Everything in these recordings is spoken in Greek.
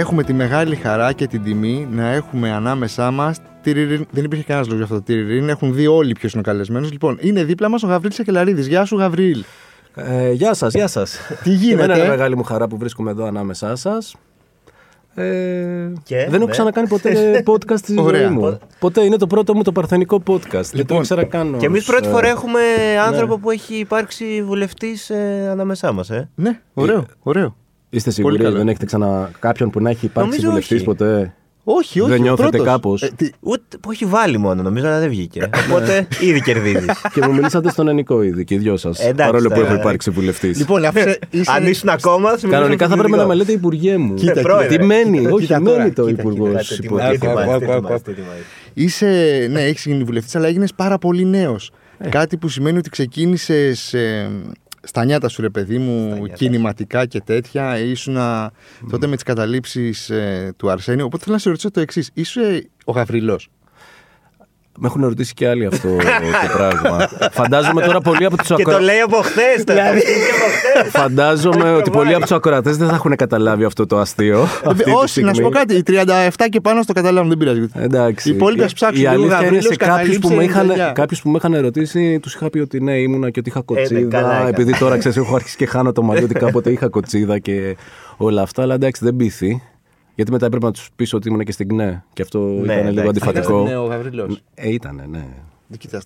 έχουμε τη μεγάλη χαρά και την τιμή να έχουμε ανάμεσά μας. Δεν υπήρχε κανένας λόγος για αυτό το τυριριν. Έχουν δει όλοι ποιος είναι ο καλεσμένος. Λοιπόν, είναι δίπλα μας ο Γαβρίλ Ακελαρίδη. Γεια σου, Γαβρίλ. Ε, γεια σας, γεια σας. Τι γίνεται. Είναι μεγάλη μου χαρά που βρίσκομαι εδώ ανάμεσά σας. Ε, Και, δεν έχω ναι. ξανακάνει ποτέ podcast στη ζωή Ωραία. μου. Ποτέ είναι το πρώτο μου το παρθενικό podcast. Δεν το Λοιπόν, ήξερα καν. Και εμείς ως, πρώτη ε, φορά έχουμε άνθρωπο που έχει υπάρξει βουλευτής ε, ανάμεσά μας. Ε. Ναι, ωραίο, ωραίο. Είστε Πολύ σίγουροι καλό. δεν έχετε ξανά κάποιον που να έχει υπάρξει Νομίζω βουλευτής όχι. ποτέ; Όχι, όχι. Δεν ο νιώθετε πρώτος. κάπως; Ε, τι- Ούτε που έχει βάλει μόνο, νομίζω, αλλά δεν βγήκε. Οπότε ήδη κερδίζεις. και μου μιλήσατε στον ενικό ήδη και οι δυο σας. Εντάξει, Παρόλο που τώρα, έχω ε. υπάρξει βουλευτής. Λοιπόν, αφού είσαι- είσαι- Αν ήσουν ακόμα, θα σου μιλήσω Κανονικά θα στο πρέπει να με δημιουργικό. λέτε υπουργέ μου. Κοίτα, πρόεδρε. Τι μένει, κοίτα, όχι, κοίτα μένει τώρα. το Κοίτα, υπουργός. κοίτα, τι ετοιμάζει, τι ετοιμάζει, τι ετοιμάζει, τι ετοιμάζει. Είσαι, ναι, έχεις γίνει βουλευτής, αλλά έγινες πάρα πολύ νέος. Ε. Κάτι που σημαίνει ότι ξεκίνησες στα νιάτα σου, ρε παιδί μου, νιάτα κινηματικά και τέτοια. Ήσουν τότε με τις καταλήψεις του Αρσένη. Οπότε θέλω να σε ρωτήσω το εξής. Είσαι ο Γαβριλός. Με έχουν ρωτήσει και άλλοι αυτό το πράγμα. Φαντάζομαι τώρα πολλοί από τους Και το ακροατέ. λέει από χθες. Δηλαδή. Φαντάζομαι ότι πολλοί από τους ακροατές δεν θα έχουν καταλάβει αυτό το αστείο. αυτή τη Όχι, να σου πω στιγμή. κάτι. Οι 37 και πάνω στο καταλάβουν, δεν πειράζει. Εντάξει. Οι υπόλοιποι ας ψάξουν Η λίγο αλήθεια είναι Γαβρίλος σε κάποιους που, καταλήψει με είχαν, 99. κάποιους που με είχαν ερωτήσει, τους είχα πει ότι ναι, ήμουνα και ότι είχα καλά κοτσίδα. έκανα. επειδή τώρα ξέρεις, έχω αρχίσει και χάνω το μαλλί ότι κάποτε είχα κοτσίδα και όλα αυτά. Αλλά εντάξει, δεν πείθει. Γιατί μετά έπρεπε να τους πεις ότι ήμουν και στην ΚΝΕ. Και αυτό ήταν εντάξει. λίγο αντιφατικό. Ναι, ο Γαβριλό. Ε, ήτανε, ναι.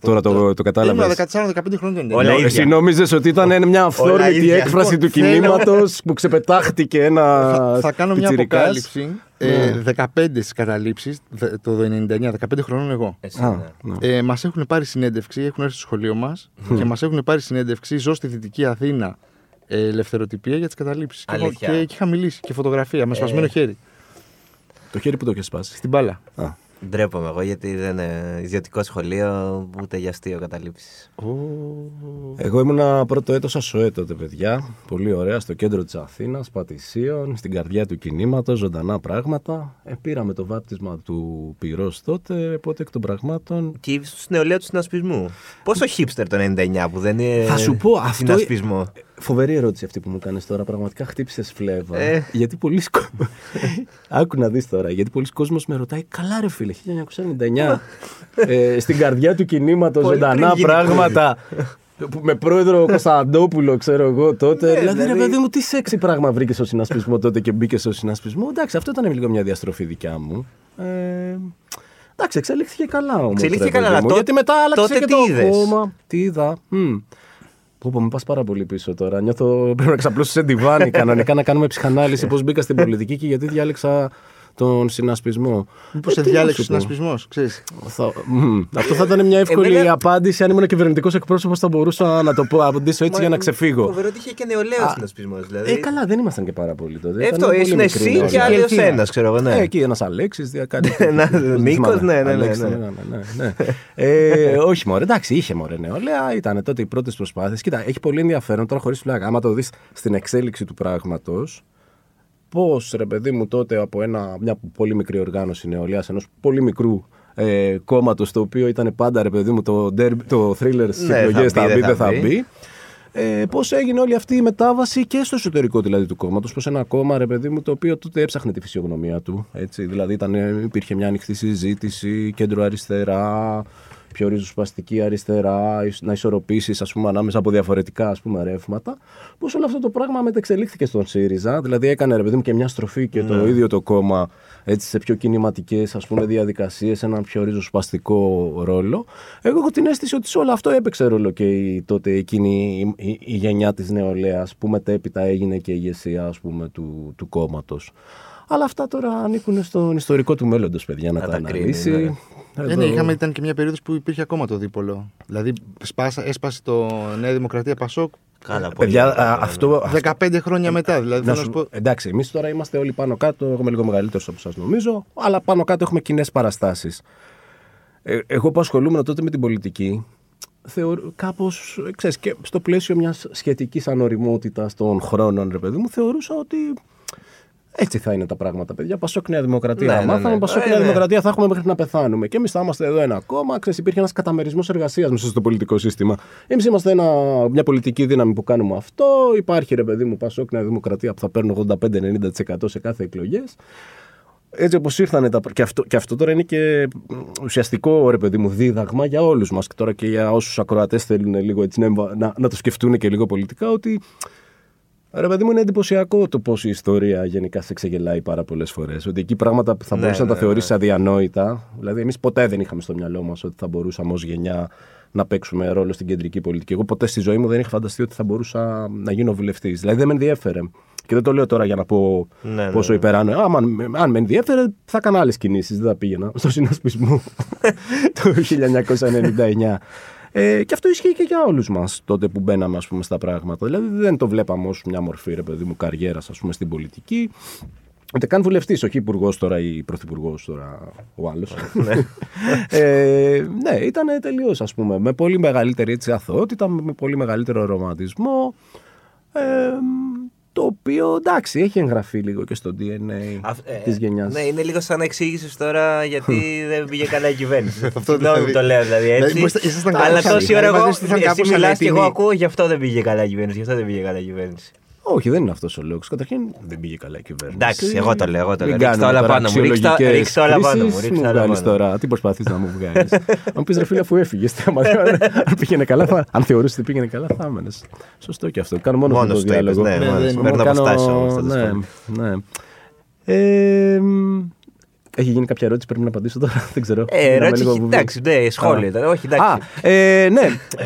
Τώρα το, το Ήμουν κατάλαβε. 14-15 χρόνια. Όλα ίδια. Εσύ νόμιζες ότι ήταν μια αυθόρμητη ίδια. έκφραση Λοιπόν, του θέλω- κινήματος που ξεπετάχτηκε ένα. θα, θα κάνω μια πιτσιρικάς. αποκάλυψη. Ε, 15 στι καταλήψεις, το 99, 15 χρονών εγώ. Εσύ, Α, ναι. ναι. Ε, μας έχουν πάρει συνέντευξη, έχουν έρθει στο σχολείο μας και μας έχουν πάρει συνέντευξη. Ζω στη Δυτική Αθήνα ε, ελευθεροτυπία για τις καταλήψεις. Και, εγώ- Αλήθεια. και εκεί είχα μιλήσει και φωτογραφία με σπασμένο χέρι. Το χέρι που το είχε σπάσει. Στην μπάλα. Α. Ντρέπομαι εγώ γιατί δεν είναι ιδιωτικό σχολείο ούτε για αστείο καταλήψεις. Εγώ ήμουνα πρώτο έτος ΑΣΟΕ τότε, παιδιά. Πολύ ωραία, στο κέντρο της Αθήνας, Πατησίων, στην καρδιά του κινήματος, ζωντανά πράγματα. Ε, πήραμε το βάπτισμα του πυρός τότε, οπότε εκ των πραγμάτων... Και στου νεολαία του συνασπισμού. Πόσο hipster το 99 που δεν είναι. Θα σου πω, αυτό- Συνασπισμό; Φοβερή ερώτηση αυτή που μου κάνεις τώρα. Πραγματικά χτύπησες φλέβα. Ε. Γιατί πολλοί κόσμος... Άκου να δεις τώρα. Γιατί πολλοί κόσμος με ρωτάει, καλά ρε φίλε, 1999. ε, στην καρδιά του κινήματος, Πολύ ζωντανά πριν γίνει πράγματα. που με πρόεδρο Κωνσταντόπουλο, ξέρω εγώ τότε. Ναι, δηλαδή, ρε δηλαδή- παιδί μου, τι σεξι πράγμα βρήκες στο συνασπισμό τότε και μπήκες στο συνασπισμό. Εντάξει, αυτό ήταν λίγο μια διαστροφή δικιά μου. Ε, εντάξει, εξελίχθηκε καλά όμως. Εξελίχθηκε καλά, αλλά τότε- Γιατί μετά άλλαξε τότε και τι το είδες; κόμμα. Τι είδα. Μμ. Πω, πω, με πας πάρα πολύ πίσω τώρα. Νιώθω πρέπει να ξαπλώσω σε ντιβάνι κανονικά να κάνουμε ψυχανάλυση πώς μπήκα στην πολιτική και γιατί διάλεξα τον συνασπισμό. Μήπως Ε, σε τι να διάλεξε ο σου πω. συνασπισμός, ξέρεις. Θα- μμ. Αυτό θα ήταν μια εύκολη Εμένα- απάντηση. Αν ήμουν κυβερνητικός εκπρόσωπος, θα μπορούσα να το πω, απαντήσω έτσι για να ξεφύγω. Φοβερό ότι είχε και νεολαίος συνασπισμός. Δηλαδή. Ε, καλά, δεν ήμασταν και πάρα πολλοί τότε. Ε, Ήταν αυτό, πολύ ήσουν μικρή εσύ νεολαία. και άλλοι ως Ελπίνα. ένας, ξέρω εγώ. Ε, Ναι. εκεί ένας Αλέξης, κάτι. Ένα πώς δεν Νίκος, θυμάμαι. ναι, ναι, ναι, Αλέξης, ναι. ναι, ναι, ναι, ναι. Ε, όχι, μωρέ, εντάξει, είχε μωρέ νεολαία, ήταν τότε οι πρώτες προσπάθειες. Κοίτα, έχει πολύ ενδιαφέρον τώρα χωρίς πλάκα. Άμα το δεις στην εξέλιξη του πράγματος, πώς ρε παιδί μου τότε από ένα, μια πολύ μικρή οργάνωση νεολαίας ενός πολύ μικρού ε, κόμματος το οποίο ήταν πάντα ρε παιδί μου το, derby, το thriller στις Ναι, εκλογές θα θα μπει, μπει, δεν δεν θα θα μπει. μπει. Ε, Πώς έγινε όλη αυτή η μετάβαση και στο εσωτερικό δηλαδή του κόμματος, προ ένα κόμμα, ρε παιδί μου, το οποίο τότε έψαχνε τη φυσιογνωμία του. Έτσι. Δηλαδή ήταν, υπήρχε μια ανοιχτή συζήτηση, κέντρο αριστερά, πιο ριζοσπαστική αριστερά, ισ- να ισορροπήσεις ας πούμε, ανάμεσα από διαφορετικά ας πούμε, ρεύματα. Πώς όλο αυτό το πράγμα μετεξελίχθηκε στον ΣΥΡΙΖΑ. Δηλαδή έκανε ρε παιδί μου και μια στροφή και το ίδιο το κόμμα έτσι, σε πιο κινηματικές διαδικασίες, έναν πιο ριζοσπαστικό ρόλο. Εγώ έχω την αίσθηση ότι σε όλο αυτό έπαιξε ρόλο και η, τότε εκείνη η, η, η γενιά της νεολαίας που μετέπειτα έγινε και η ηγεσία ας πούμε, του, του κόμματος. Αλλά αυτά τώρα ανήκουν στον ιστορικό του μέλλοντος, παιδιά, να, Να τα, τα κρίνει, αναλύσει. ναι. Ε, Εδώ- ναι, είχαμε, ήταν και μια περίοδος που υπήρχε ακόμα το δίπολο. Δηλαδή σπάσα, έσπασε το Νέα Δημοκρατία Πασόκ Καλά, πολύ Παιδιά, ωραία, α, ναι, αυτό, 15 χρόνια μετά. Δηλαδή, Να θέλω να σου σου πω. Εντάξει, εμείς τώρα είμαστε όλοι πάνω κάτω. Εγώ είμαι λίγο μεγαλύτερο από εσά νομίζω, αλλά πάνω κάτω έχουμε κοινές παραστάσεις. Ε, εγώ που ασχολούμαι τότε με την πολιτική, θεωρώ κάπως, ξέρεις, και στο πλαίσιο μιας σχετικής ανοριμότητας των χρόνων, ρε παιδί μου, θεωρούσα ότι Έτσι θα είναι τα πράγματα, παιδιά. Πασόκ Νέα Δημοκρατία. Ναι, Ναι, ναι, Μάθαμε ναι. Πασόκ Ε, Νέα ναι. Δημοκρατία θα έχουμε μέχρι να πεθάνουμε. Και εμείς θα είμαστε εδώ ένα κόμμα. Ξέρεις, υπήρχε ένας καταμερισμός εργασίας μέσα στο πολιτικό σύστημα. Εμείς είμαστε ένα, μια πολιτική δύναμη που κάνουμε αυτό. Υπάρχει ρε παιδί μου Πασόκ Νέα Δημοκρατία που θα παίρνουν 85-90% σε κάθε εκλογές. Έτσι όπως ήρθαν τα. Και αυτό, και αυτό τώρα είναι και ουσιαστικό ρε παιδί μου δίδαγμα για όλους μας. Και τώρα και για όσους ακροατές θέλουν λίγο έτσι να, να, να το σκεφτούν και λίγο πολιτικά ότι Ρε παιδί μου, είναι εντυπωσιακό το πώς η ιστορία γενικά σε ξεγελάει πάρα πολλές φορές. Ότι εκεί πράγματα που θα Ναι, μπορούσε να ναι, τα θεωρήσει αδιανόητα. Δηλαδή, εμείς ποτέ δεν είχαμε στο μυαλό μας ότι θα μπορούσαμε ως γενιά να παίξουμε ρόλο στην κεντρική πολιτική. Εγώ ποτέ στη ζωή μου δεν είχα φανταστεί ότι θα μπορούσα να γίνω βουλευτής. Δηλαδή, δεν με ενδιέφερε. Και δεν το λέω τώρα για να πω Ναι, ναι, πόσο ναι. υπεράνω. Άμα, αν με ενδιέφερε, θα έκανα άλλες κινήσεις. Δεν θα πήγαινα στο συνασπισμό το 1999. Ε, και αυτό ισχύει και για όλους μας τότε που μπαίναμε ας πούμε, στα πράγματα. Δηλαδή δεν το βλέπαμε ως μια μορφή ρε παιδί μου καριέρας στην πολιτική. Ούτε καν βουλευτής, όχι υπουργός τώρα ή πρωθυπουργός τώρα ο άλλος. ε, ναι, ήταν τελείως ας πούμε. Με πολύ μεγαλύτερη έτσι, αθωότητα, με πολύ μεγαλύτερο ρομαντισμό. Ε, το οποίο εντάξει, έχει εγγραφεί λίγο και στο DNA Αυ- ε, της γενιάς. Ναι, είναι λίγο σαν να εξήγησες τώρα γιατί δεν πήγε καλά η κυβέρνηση. Αυτό Συγγνώμη που δηλαδή. το λέω δηλαδή Δηλαδή, έτσι. ήσασταν- ήσασταν Αλλά κάπως τόση αλήθεια. ώρα εγώ. Είμαστε ήσασταν Εσύ κάπως μιλάς και εγώ αληθινοί. ακούω γι' αυτό δεν πήγε καλά η κυβέρνηση. Γι' αυτό δεν πήγε καλά η κυβέρνηση. Όχι, δεν είναι αυτός ο λόγος. Καταρχήν δεν πήγε καλά η κυβέρνηση. Εντάξει, εγώ το λέω, εγώ το λέω. Μην Ρίξτε κάνουμε όλα τώρα πάνω μου, ρίξτε- αξιολογικές ρίξτε όλα πάνω μου, κρίσεις. ρίξτε Μου όλα βγάλεις πάνω μου. τώρα. Τι προσπαθείς να μου βγάλεις; Αν πεις ρε φίλε, αφού έφυγες. Αν πήγαινε καλά, θα- αν θεωρούσες ότι πήγαινε καλά, θα έμενες. Σωστό και αυτό. Κάνω μόνος Μόνος αυτό το το είπες, διάλογο. ναι, μόνος. Εγώ Παίρνω κάνω- αποστάσεις όμως, τέλος Ναι, πάντων. ναι. Ε, μ, Έχει γίνει κάποια ερώτηση, πρέπει να απαντήσω τώρα. Δεν ξέρω. Ε, Μείναμε ερώτηση. λίγο βουβή. Εντάξει, ναι, σχόλιο ήταν. Όχι, Α, εντάξει. ε, ναι. Ε,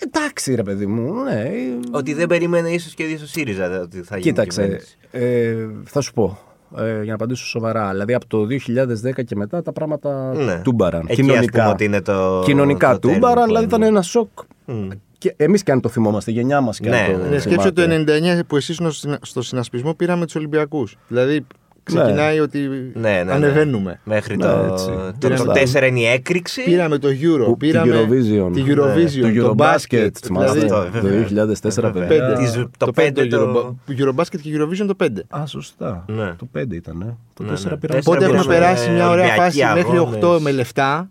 Εντάξει, ρε παιδί μου. Ναι. Ότι δεν περίμενε ίσως και ο ίδιο ο ΣΥΡΙΖΑ ότι θα γίνει. Κοίταξε, κυβέρνηση. ε, θα σου πω. Ε, για να απαντήσω σοβαρά. Δηλαδή από το 2010 και μετά τα πράγματα Ναι. τούμπαραν. Εκεί, ας πούμε, ότι είναι το- κοινωνικά το turning τούμπαραν, point. δηλαδή ήταν ένα σοκ. Και εμείς και αν το θυμόμαστε, η γενιά μας και Ναι, αν το. ναι, ναι. Ναι, σκέψου το θυμάται. 99 που εσύ στο συνασπισμό πήραμε τους Ολυμπιακούς. Δηλαδή ξεκινάει ότι Ναι, ναι, ναι. ανεβαίνουμε. Μέχρι Ναι, το, έτσι. το, το Σωστά. 4 είναι η έκρηξη. Πήραμε το Euro, Που- πήραμε την Eurovision. τη Eurovision, Ναι, το το basket. Eurobasket. θυμάστε, Δηλαδή, Αυτό, το βέβαια. 2004 Βέβαια. παιδιά. Τη ζου- το πέντε, πέντε το- Euro- Eurobasket και Eurovision το 5. Α, σωστά. Ναι. Το 5 ήταν. ε. Το Ναι, 4 ναι. πήραμε. Τέσσερα Οπότε έχουμε πήραμε, περάσει ε, μια ωραία Ολυμπιακοί φάση μέχρι αγώνες. 8 με λεφτά;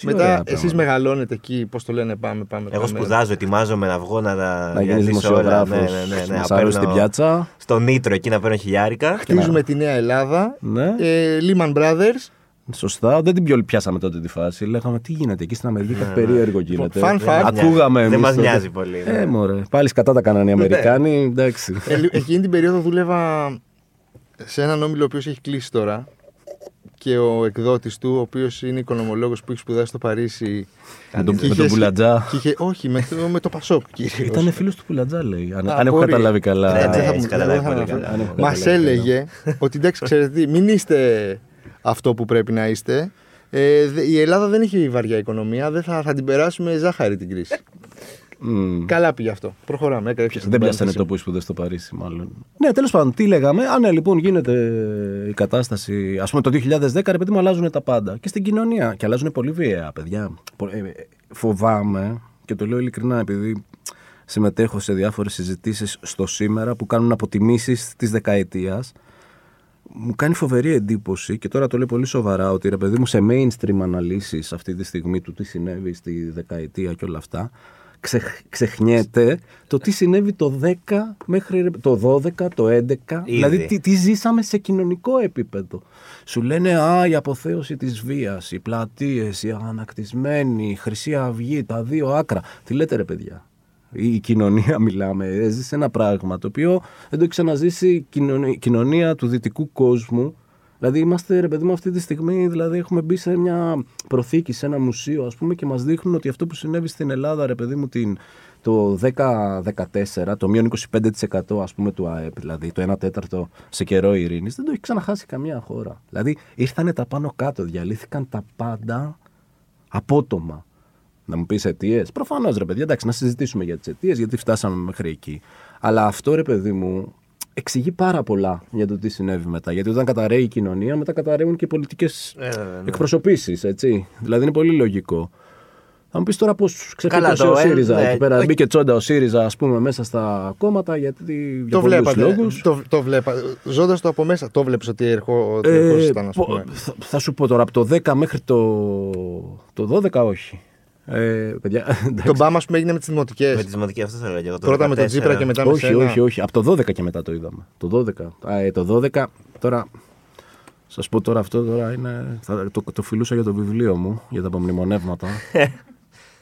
Τι Μετά ωραία εσείς πράγματα. μεγαλώνετε εκεί, πώς το λένε, πάμε, πάμε. Εγώ πάμε. σπουδάζω, ετοιμάζομαι να βγω να τα Να γίνεις διαλύσω όλα. δημοσιογράφος. Ναι, ναι, ναι, ναι, Να να σ' αρέσει παίρνω την πιάτσα. Στο Νίτρο εκεί να παίρνω χιλιάρικα. Χτίζουμε τη Νέα Ελλάδα. Ναι. Ε, Lehman Brothers. Σωστά, δεν την πιο πιάσαμε τότε τη φάση. Λέγαμε τι γίνεται εκεί στην Αμερική, κάτι περίεργο γίνεται. Fun fact. Ακούγαμε Δεν εμείς μας τότε. νοιάζει πολύ, ναι. Ε, μωρέ. Πάλι σκατά τα κάνανε οι Αμερικάνοι. Εντάξει. Ε, λι- Εκείνη την περίοδο δούλευα σε έναν όμιλο ο οποίος έχει κλείσει τώρα. Και ο εκδότης του, ο οποίος είναι οικονομολόγος που έχει σπουδάσει στο Παρίσι. Με τον- και με είχε τον συ- Πουλατζά. και είχε- όχι, με το, με το Πασόκ κυρίως. Ήταν φίλος του Πουλατζά, λέει. Αν, Α, αν έχω μπορεί. καταλάβει καλά. Ναι, Ε, ναι, δεν θα έχεις μου- καταλάβει δεν θα πολύ αναφέρω. καλά. Αν έχω Μας καταλάβει έλεγε ότι εντάξει, ξέρετε τι, μην είστε αυτό που πρέπει να είστε. Ε, δε- η Ελλάδα δεν έχει βαριά οικονομία, δεν θα, θα την περάσουμε ζάχαρη την κρίση. Μμ. Καλά πήγε αυτό. Προχωράμε. Έκανε έπιασε την Δεν πιάσανε παρένθεση. το που σπουδέ στο Παρίσι, μάλλον. Ναι, τέλος πάντων, τι λέγαμε. Α, ναι, λοιπόν, γίνεται η κατάσταση. Α πούμε, το 2010, ρε παιδί μου, αλλάζουν τα πάντα. Και στην κοινωνία. Και αλλάζουν πολύ βία, παιδιά. Πο- ε, ε, Φοβάμαι, και το λέω ειλικρινά, επειδή συμμετέχω σε διάφορες συζητήσεις στο σήμερα που κάνουν αποτιμήσεις της δεκαετίας. Μου κάνει φοβερή εντύπωση και τώρα το λέω πολύ σοβαρά ότι ρε παιδί μου σε mainstream αναλύσεις αυτή τη στιγμή του τι συνέβη στη δεκαετία και όλα αυτά ξεχ, ξεχνιέται το τι συνέβη το 10 μέχρι ρε- το 12, το 11 δηλαδή τι, τι ζήσαμε σε κοινωνικό επίπεδο. Σου λένε α η αποθέωση της βίας οι πλατείες, οι ανακτισμένοι η Χρυσή Αυγή, τα δύο άκρα τι λέτε ρε παιδιά; Η κοινωνία μιλάμε, έζησε ένα πράγμα το οποίο δεν το έχει ξαναζήσει η κοινωνία, κοινωνία του δυτικού κόσμου. Δηλαδή είμαστε ρε παιδί μου αυτή τη στιγμή, δηλαδή έχουμε μπει σε μια προθήκη, σε ένα μουσείο ας πούμε και μας δείχνουν ότι αυτό που συνέβη στην Ελλάδα ρε παιδί μου την, το 10-14, το μείον 25% ας πούμε του ΑΕΠ, δηλαδή το 1 τέταρτο σε καιρό ειρήνης, δεν το έχει ξαναχάσει καμία χώρα. Δηλαδή ήρθανε τα πάνω κάτω, διαλύθηκαν τα πάντα απότομα. Να μου πεις αιτίες; Προφανώς ρε παιδιά, εντάξει, να συζητήσουμε για τις αιτίες, γιατί φτάσαμε μέχρι εκεί. Αλλά αυτό ρε παιδί μου εξηγεί πάρα πολλά για το τι συνέβη μετά. Γιατί όταν καταραίει η κοινωνία, μετά καταραίουν και οι πολιτικές Ε, βέβαια, ναι. εκπροσωπήσεις, έτσι. Δηλαδή είναι πολύ λογικό. Θα μου πεις τώρα πώς Καλά, ξεφύγει το ο ένα, ΣΥΡΙΖΑ ναι, εκεί πέρα. όχι. Μπήκε τσόντα ο ΣΥΡΙΖΑ, ας πούμε, μέσα στα κόμματα γιατί. για Το πολλούς βλέπατε. λόγους. Το, το βλέπα. Ζώντας το από μέσα, το βλέπεις ότι ερχό, ότι Ε, ερχόσασταν, ας πο- πούμε. θα, θα σου πω τώρα, από το 10 μέχρι το, το 12 όχι. Ε, παιδιά, εντάξει. Το μπάμα, ας πούμε, έγινε με τις δημοτικές. Με τις δημοτικές, αυτό θα έλεγα. εγώ, το Πρώτα με τον 14. Τζίπρα και μετά με όχι, σένα. όχι, όχι. Από το 12 και μετά το είδαμε. Το 12. Α, ε, το 12, τώρα. Σας πω τώρα αυτό τώρα είναι. Θα, το, το φιλούσα για το βιβλίο μου, για τα απομνημονεύματα.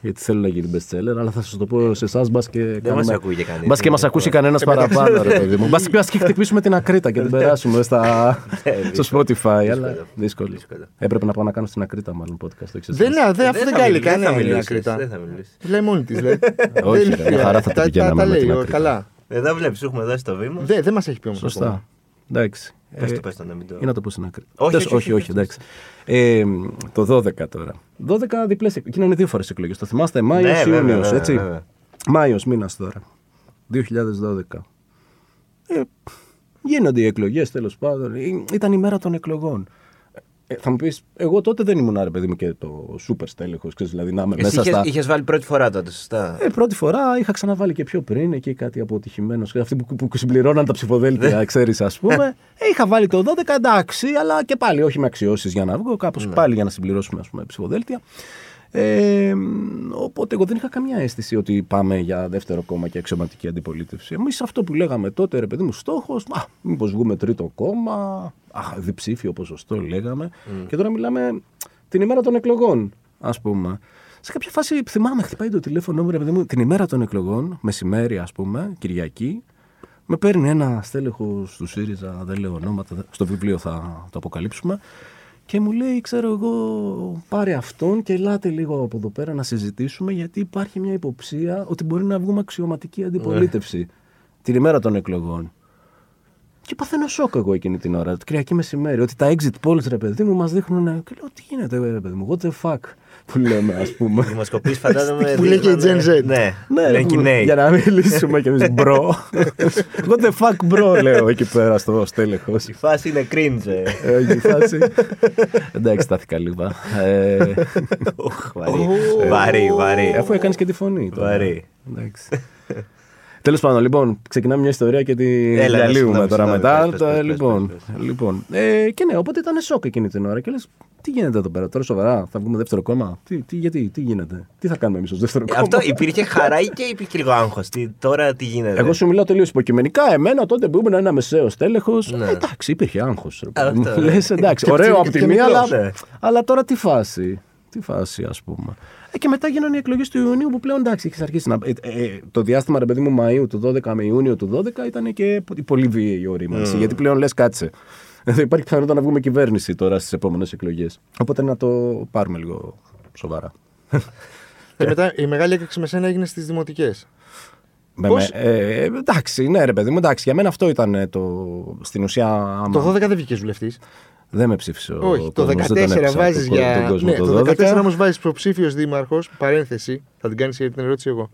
γιατί θέλω να γίνει bestseller, αλλά θα σας το πω σε εσάς. Μπας και. Δεν μας ακούει και κανείς. Μπας και μας Είναι ακούσει εύκολο. κανένας παραπάνω, ρε παιδί μου. Μπας και, μπας και χτυπήσουμε την ακρίτα και την περάσουμε στα, στο Spotify. αλλά δύσκολο. Δύσκολο. Έπρεπε να πάω να κάνω στην ακρίτα, μάλλον podcast. το έχεις Δεν, εσάς. ναι, δεν, αυτό δεν θα κάνει μιλήσεις, δεν θα κανένα. μιλήσεις, Ακρίτα. Δεν θα μιλήσεις. Λέει μόνη της. Λέει. Όχι, Δεν- ρε, μια χαρά θα τα τα- πηγαίναμε Τα με λέει, την ο- Ακρίτα. καλά. Εδώ βλέπεις, σου έχουμε δώσει το βήμα. Δεν δεν μας έχει πει όμως. Σωστά. Εντάξει. Πες Ε, το, πες το, να μην το. Ή να το πω στην άκρη. Όχι, Τέλος, όχι, όχι, όχι, όχι, εντάξει. Ε, το 12 τώρα. 12 διπλές εκλογές. Γίνανε δύο φορές εκλογές. Το θυμάστε, Μάιος, Ναι, βέβαια, Ιούνιος, βέβαια, έτσι; βέβαια. Μάιος μήνας τώρα. 2012. Ε, γίνονται οι εκλογές τέλος πάντων. Ε, Ήταν η μέρα των εκλογών. Ε, θα μου πεις, εγώ τότε δεν ήμουν ρε παιδί μου και το σούπερ στέλεχος, ξέρεις, δηλαδή να είμαι Εσύ μέσα είχες, στα... είχες βάλει πρώτη φορά τότε, σωστά; Ε, πρώτη φορά είχα ξαναβάλει και πιο πριν εκεί κάτι αποτυχημένος. Αυτοί που, που συμπληρώναν τα ψηφοδέλτια, ξέρεις, ας πούμε. Ε, είχα βάλει το 12, εντάξει, αλλά και πάλι όχι με αξιώσεις για να βγω, κάπως πάλι για να συμπληρώσουμε ας πούμε, ψηφοδέλτια. Ε, οπότε εγώ δεν είχα καμιά αίσθηση ότι πάμε για δεύτερο κόμμα και αξιωματική αντιπολίτευση. Εμείς αυτό που λέγαμε τότε, ρε παιδί μου, στόχος, μήπως βγούμε τρίτο κόμμα, α, διψήφιο ποσοστό λέγαμε. Και τώρα μιλάμε την ημέρα των εκλογών, ας πούμε. Σε κάποια φάση θυμάμαι, χτυπάει το τηλέφωνο μου, ρε παιδί μου, την ημέρα των εκλογών, μεσημέρι, ας πούμε, Κυριακή. Με παίρνει ένα στέλεχο του ΣΥΡΙΖΑ, δεν λέω ονόματα, στο βιβλίο θα το αποκαλύψουμε. Και μου λέει, ξέρω εγώ, πάρε αυτόν και ελάτε λίγο από εδώ πέρα να συζητήσουμε, γιατί υπάρχει μια υποψία ότι μπορεί να βγούμε αξιωματική αντιπολίτευση την ημέρα των εκλογών. Και παθαίνω σοκ εγώ εκείνη την ώρα, την Κυριακή μεσημέρι, ότι τα exit polls, ρε παιδί μου, μας δείχνουν. Και λέω, τι γίνεται, ρε παιδί μου, what the fuck, που λέμε, ας πούμε. Δημοσκοπήσεις φαντάζομαι. Που λέει και η δείχνανε- Gen Z. Ναι, Ναι, ρε, λένε και οι που- νέοι. για να μιλήσουμε κι εμείς bro. What the fuck, bro, λέω εκεί πέρα στο στέλεχος. Η φάση είναι cringe. ε. Ε, η φάση. Εντάξει, στάθηκα λίγο. Ε, Οχ, Βαρύ, βαρύ, βαρύ. Αφού έκανες και τη φωνή. τώρα. Βαρύ. Εντάξει. Τέλος πάντων, λοιπόν, ξεκινάμε μια ιστορία και τη Έλα, να διαλύουμε συντάμε, τώρα συντάμε, μετά. πες, Το- πες, πες, λοιπόν, πες, λοιπόν. Ε, και ναι, οπότε ήταν σοκ εκείνη την ώρα. Και λες, τι γίνεται εδώ πέρα, τώρα σοβαρά, θα βγούμε δεύτερο κόμμα; Τι, τι, γιατί, τι γίνεται, τι θα κάνουμε εμείς ως δεύτερο Ε, κόμμα; Αυτό υπήρχε χαρά ή και υπήρχε λίγο άγχος; Τώρα τι γίνεται; Εγώ σου μιλάω τελείως υποκειμενικά. Εμένα τότε που ήμουν ένα μεσαίο τέλεχο. Ναι. εντάξει, υπήρχε άγχος. αυτό, Λες, εντάξει, Και ωραίο και- από τη και μία, μικρός, αλλά, ναι. αλλά τώρα τι φάση; Τι φάση, ας πούμε; Ε, και μετά γίνανε οι εκλογές του Ιουνίου που πλέον εντάξει, έχει αρχίσει να. Ε, ε, το διάστημα, ρε παιδί μου, Μαΐου του 12 με Ιούνιο του 12 ήταν και η πολύ βίαιη η ορίμανση. Γιατί πλέον λες, κάτσε. Δεν υπάρχει πιθανότητα να βγούμε κυβέρνηση τώρα στις επόμενες εκλογές. Οπότε να το πάρουμε λίγο σοβαρά. Και μετά η μεγάλη έκρηξη με σένα έγινε στις δημοτικές. Με, Πώς- με, ε, εντάξει, ναι, ρε παιδί μου, εντάξει, για μένα αυτό ήταν ε, το. Στην ουσία. Άμα Το 12 δεν βγήκε βουλευτή. Δεν με ψήφισε ο Όχι, το κόσμος, δεν τον 14 έπεισα βάζεις τον- για. τον κόσμο Ναι, το το 14 12. όμως βάζεις υποψήφιος δήμαρχος. Παρένθεση. Θα την κάνεις για την ερώτηση εγώ.